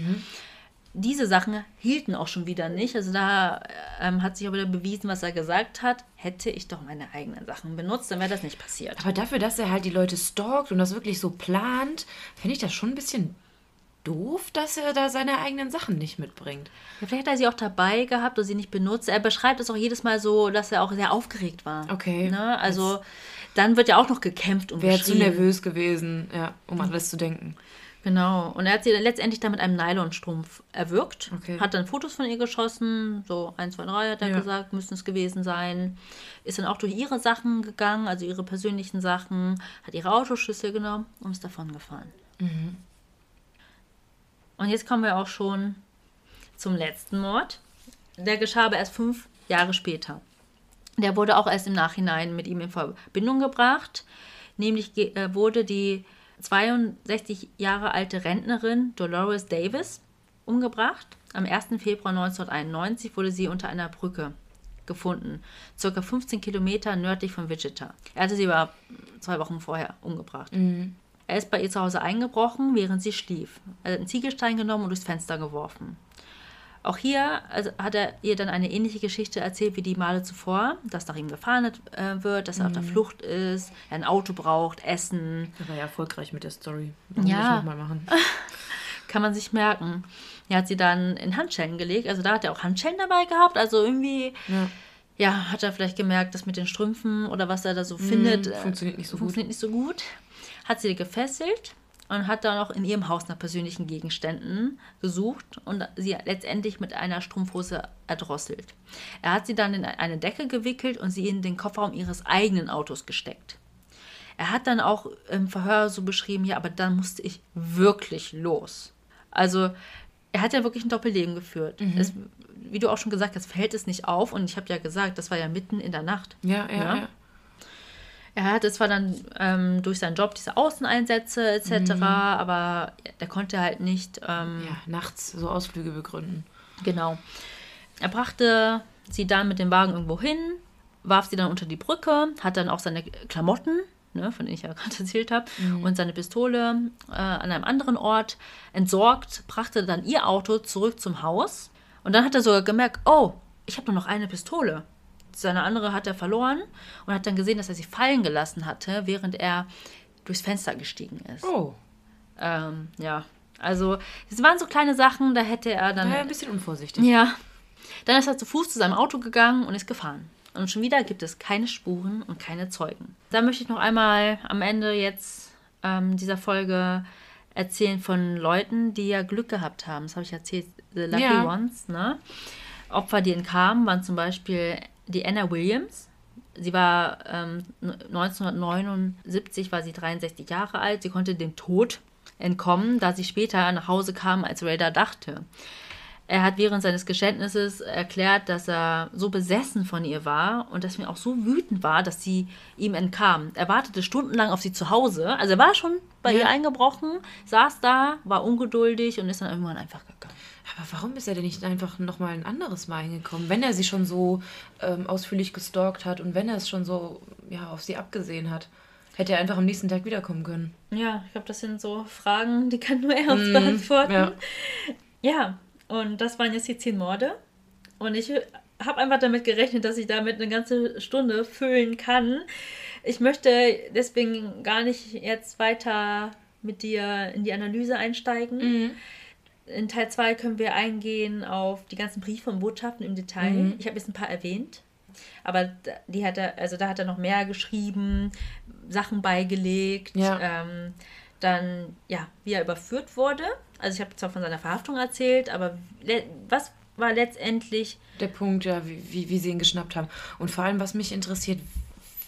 Diese Sachen hielten auch schon wieder nicht. Also da ähm, hat sich wieder bewiesen, was er gesagt hat. Hätte ich doch meine eigenen Sachen benutzt, dann wäre das nicht passiert. Aber dafür, dass er halt die Leute stalkt und das wirklich so plant, finde ich das schon ein bisschen doof, dass er da seine eigenen Sachen nicht mitbringt. Ja, vielleicht hat er sie auch dabei gehabt und sie nicht benutzt. Er beschreibt es auch jedes Mal so, dass er auch sehr aufgeregt war. Okay. Ne? Also dann wird ja auch noch gekämpft und Wäre zu nervös gewesen, ja, um an alles zu denken. Genau. Und er hat sie dann letztendlich dann mit einem Nylonstrumpf erwürgt. Okay. Hat dann Fotos von ihr geschossen. So 1, 2, 3 hat er Ja. gesagt, müssten es gewesen sein. Ist dann auch durch ihre Sachen gegangen, also ihre persönlichen Sachen. Hat ihre Autoschlüssel genommen und ist davon gefahren. Mhm. Und jetzt kommen wir auch schon zum letzten Mord. Der geschah aber erst fünf Jahre später. Der wurde auch erst im Nachhinein mit ihm in Verbindung gebracht. Nämlich äh, wurde die 62 Jahre alte Rentnerin Dolores Davis umgebracht. Am 1. Februar 1991 wurde sie unter einer Brücke gefunden, circa 15 Kilometer nördlich von Wichita. Er hatte sie aber zwei Wochen vorher umgebracht. Er ist bei ihr zu Hause eingebrochen, während sie schlief. Er hat einen Ziegelstein genommen und durchs Fenster geworfen. Auch hier also hat er ihr dann eine ähnliche Geschichte erzählt wie die Male zuvor, dass nach ihm gefahren äh, wird, dass er auf der Flucht ist, er ein Auto braucht, Essen. Er war ja erfolgreich mit der Story. Warum Ja. nicht nochmal machen? Kann man sich merken. Er hat sie dann in Handschellen gelegt, also da hat er auch Handschellen dabei gehabt, also irgendwie, Ja. ja, hat er vielleicht gemerkt, dass mit den Strümpfen oder was er da so findet, äh, funktioniert nicht so gut. funktioniert nicht so gut. Hat sie gefesselt und hat dann auch in ihrem Haus nach persönlichen Gegenständen gesucht und sie letztendlich mit einer Strumpfhose erdrosselt. Er hat sie dann in eine Decke gewickelt und sie in den Kofferraum ihres eigenen Autos gesteckt. Er hat dann auch im Verhör so beschrieben, ja, aber dann musste ich wirklich los. Also er hat ja wirklich ein Doppelleben geführt. Es, wie du auch schon gesagt hast, fällt es nicht auf. Und ich habe ja gesagt, das war ja mitten in der Nacht. Ja, ja, Ja. ja. Er hatte zwar dann ähm, durch seinen Job diese Außeneinsätze etc., aber der konnte halt nicht, ähm, Ja, nachts so Ausflüge begründen. genau. Er brachte sie dann mit dem Wagen irgendwo hin, warf sie dann unter die Brücke, hat dann auch seine Klamotten, ne, von denen ich ja gerade erzählt habe, und seine Pistole äh, an einem anderen Ort entsorgt, brachte dann ihr Auto zurück zum Haus und dann hat er sogar gemerkt, oh, ich habe nur noch eine Pistole. Seine andere hat er verloren und hat dann gesehen, dass er sie fallen gelassen hatte, während er durchs Fenster gestiegen ist. Oh, Ähm, ja, also es waren so kleine Sachen, da hätte er dann ja ein bisschen unvorsichtig. ja. Dann ist er zu Fuß zu seinem Auto gegangen und ist gefahren. Und schon wieder gibt es keine Spuren und keine Zeugen. Da möchte ich noch einmal am Ende jetzt ähm, dieser Folge erzählen von Leuten, die ja Glück gehabt haben. Das habe ich erzählt, The Lucky Ja. Ones. Ne? Opfer, die entkamen, waren zum Beispiel die Anna Williams. Sie war ähm, 1979 war sie 63 Jahre alt. Sie konnte dem Tod entkommen, da sie später nach Hause kam, als Raider dachte. Er hat während seines Geständnisses erklärt, dass er so besessen von ihr war und dass er auch so wütend war, dass sie ihm entkam. Er wartete stundenlang auf sie zu Hause. Also er war schon bei Ja. ihr eingebrochen, saß da, war ungeduldig und ist dann irgendwann einfach. Aber warum ist er denn nicht einfach nochmal ein anderes Mal hingekommen, wenn er sie schon so ähm, ausführlich gestalkt hat und wenn er es schon so ja, auf sie abgesehen hat? Hätte er einfach am nächsten Tag wiederkommen können. Ja, ich glaube, das sind so Fragen, die kann nur er uns beantworten. ja. Ja, und das waren jetzt die zehn Morde. Und ich habe einfach damit gerechnet, dass ich damit eine ganze Stunde füllen kann. Ich möchte deswegen gar nicht jetzt weiter mit dir in die Analyse einsteigen. In Teil 2 können wir eingehen auf die ganzen Briefe und Botschaften im Detail. Ich habe jetzt ein paar erwähnt. Aber da- die hat er, also da hat er noch mehr geschrieben, Sachen beigelegt. Ja. Ähm, dann, ja, wie er überführt wurde. Also ich habe zwar von seiner Verhaftung erzählt, aber was war letztendlich Der Punkt, ja, wie, wie, wie sie ihn geschnappt haben. Und vor allem, was mich interessiert,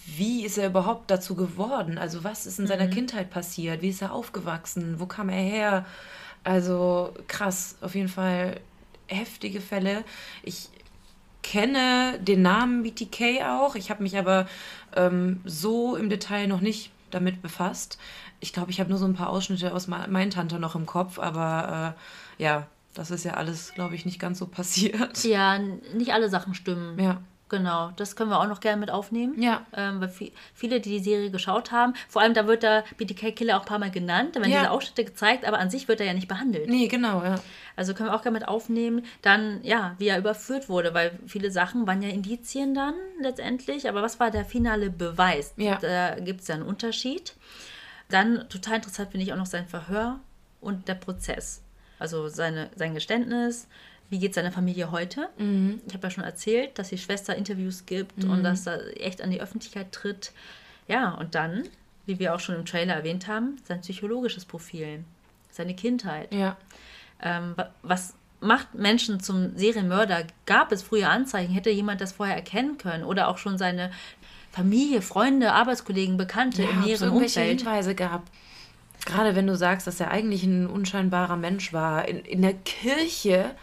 wie ist er überhaupt dazu geworden? Also, was ist in seiner Kindheit passiert? Wie ist er aufgewachsen? Wo kam er her? Also, krass, auf jeden Fall heftige Fälle. Ich kenne den Namen BTK auch. Ich habe mich aber ähm, so im Detail noch nicht damit befasst. Ich glaube, ich habe nur so ein paar Ausschnitte aus Ma- Mein Tante noch im Kopf, aber äh, ja, das ist ja alles, glaube ich, nicht ganz so passiert. Ja, nicht alle Sachen stimmen. Ja. Genau, das können wir auch noch gerne mit aufnehmen. Ja. Ähm, weil vi- viele, die die Serie geschaut haben, vor allem da wird der BTK Killer auch ein paar Mal genannt, da werden Ja. diese Ausschnitte gezeigt, aber an sich wird er ja nicht behandelt. Nee, genau, ja. Also können wir auch gerne mit aufnehmen. Dann, ja, wie er überführt wurde, weil viele Sachen waren ja Indizien dann letztendlich. Aber was war der finale Beweis? Ja. Da gibt es ja einen Unterschied. Dann, total interessant finde ich auch noch sein Verhör und der Prozess. Also seine, sein Geständnis. Wie geht seine Familie heute? Ich habe ja schon erzählt, dass die Schwester Interviews gibt und dass er echt an die Öffentlichkeit tritt. Ja, und dann, wie wir auch schon im Trailer erwähnt haben, sein psychologisches Profil, seine Kindheit. Ja. Ähm, wa- was macht Menschen zum Serienmörder? Gab es früher Anzeichen? Hätte jemand das vorher erkennen können? Oder auch schon seine Familie, Freunde, Arbeitskollegen, Bekannte ja im näheren irgendwelche Umfeld? Hinweise gab. Gerade wenn du sagst, dass er eigentlich ein unscheinbarer Mensch war, in, in der Kirche,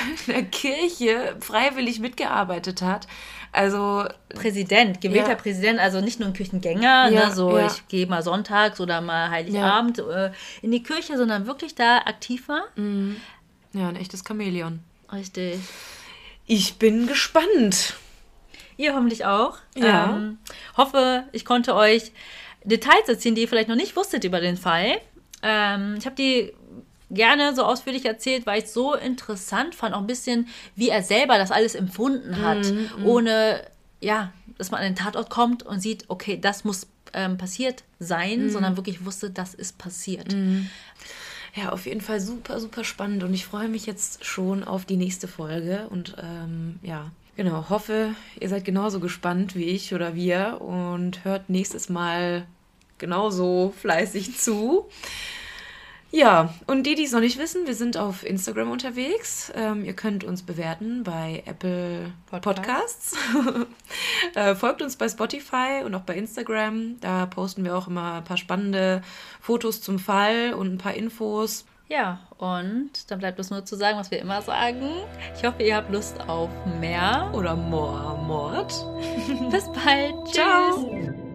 der Kirche freiwillig mitgearbeitet hat. Also, Präsident, gewählter Ja. Präsident, also nicht nur ein Kirchengänger, Ja, ne, so ja. ich gehe mal sonntags oder mal Heiligabend äh, in die Kirche, sondern wirklich da aktiv war. ja, ein echtes Chamäleon. Richtig. Ich bin gespannt. Ihr hoffentlich auch. Ja. Ähm, hoffe, ich konnte euch Details erzählen, die ihr vielleicht noch nicht wusstet über den Fall. Ähm, ich habe die gerne so ausführlich erzählt, weil ich es so interessant fand, auch ein bisschen, wie er selber das alles empfunden hat, Mhm, ohne, ja, dass man an den Tatort kommt und sieht, okay, das muss ähm, passiert sein, Mhm. sondern wirklich wusste, das ist passiert. Ja, auf jeden Fall super, super spannend und ich freue mich jetzt schon auf die nächste Folge und ähm, ja, genau, hoffe, ihr seid genauso gespannt wie ich oder wir und hört nächstes Mal genauso fleißig zu. Ja, und die, die es noch nicht wissen, wir sind auf Instagram unterwegs. Ähm, ihr könnt uns bewerten bei Apple Podcasts. äh, folgt uns bei Spotify und auch bei Instagram. Da posten wir auch immer ein paar spannende Fotos zum Fall und ein paar Infos. Ja, und dann bleibt es nur zu sagen, was wir immer sagen. Ich hoffe, ihr habt Lust auf mehr. Oder Mord. Bis bald. Tschüss. Ciao.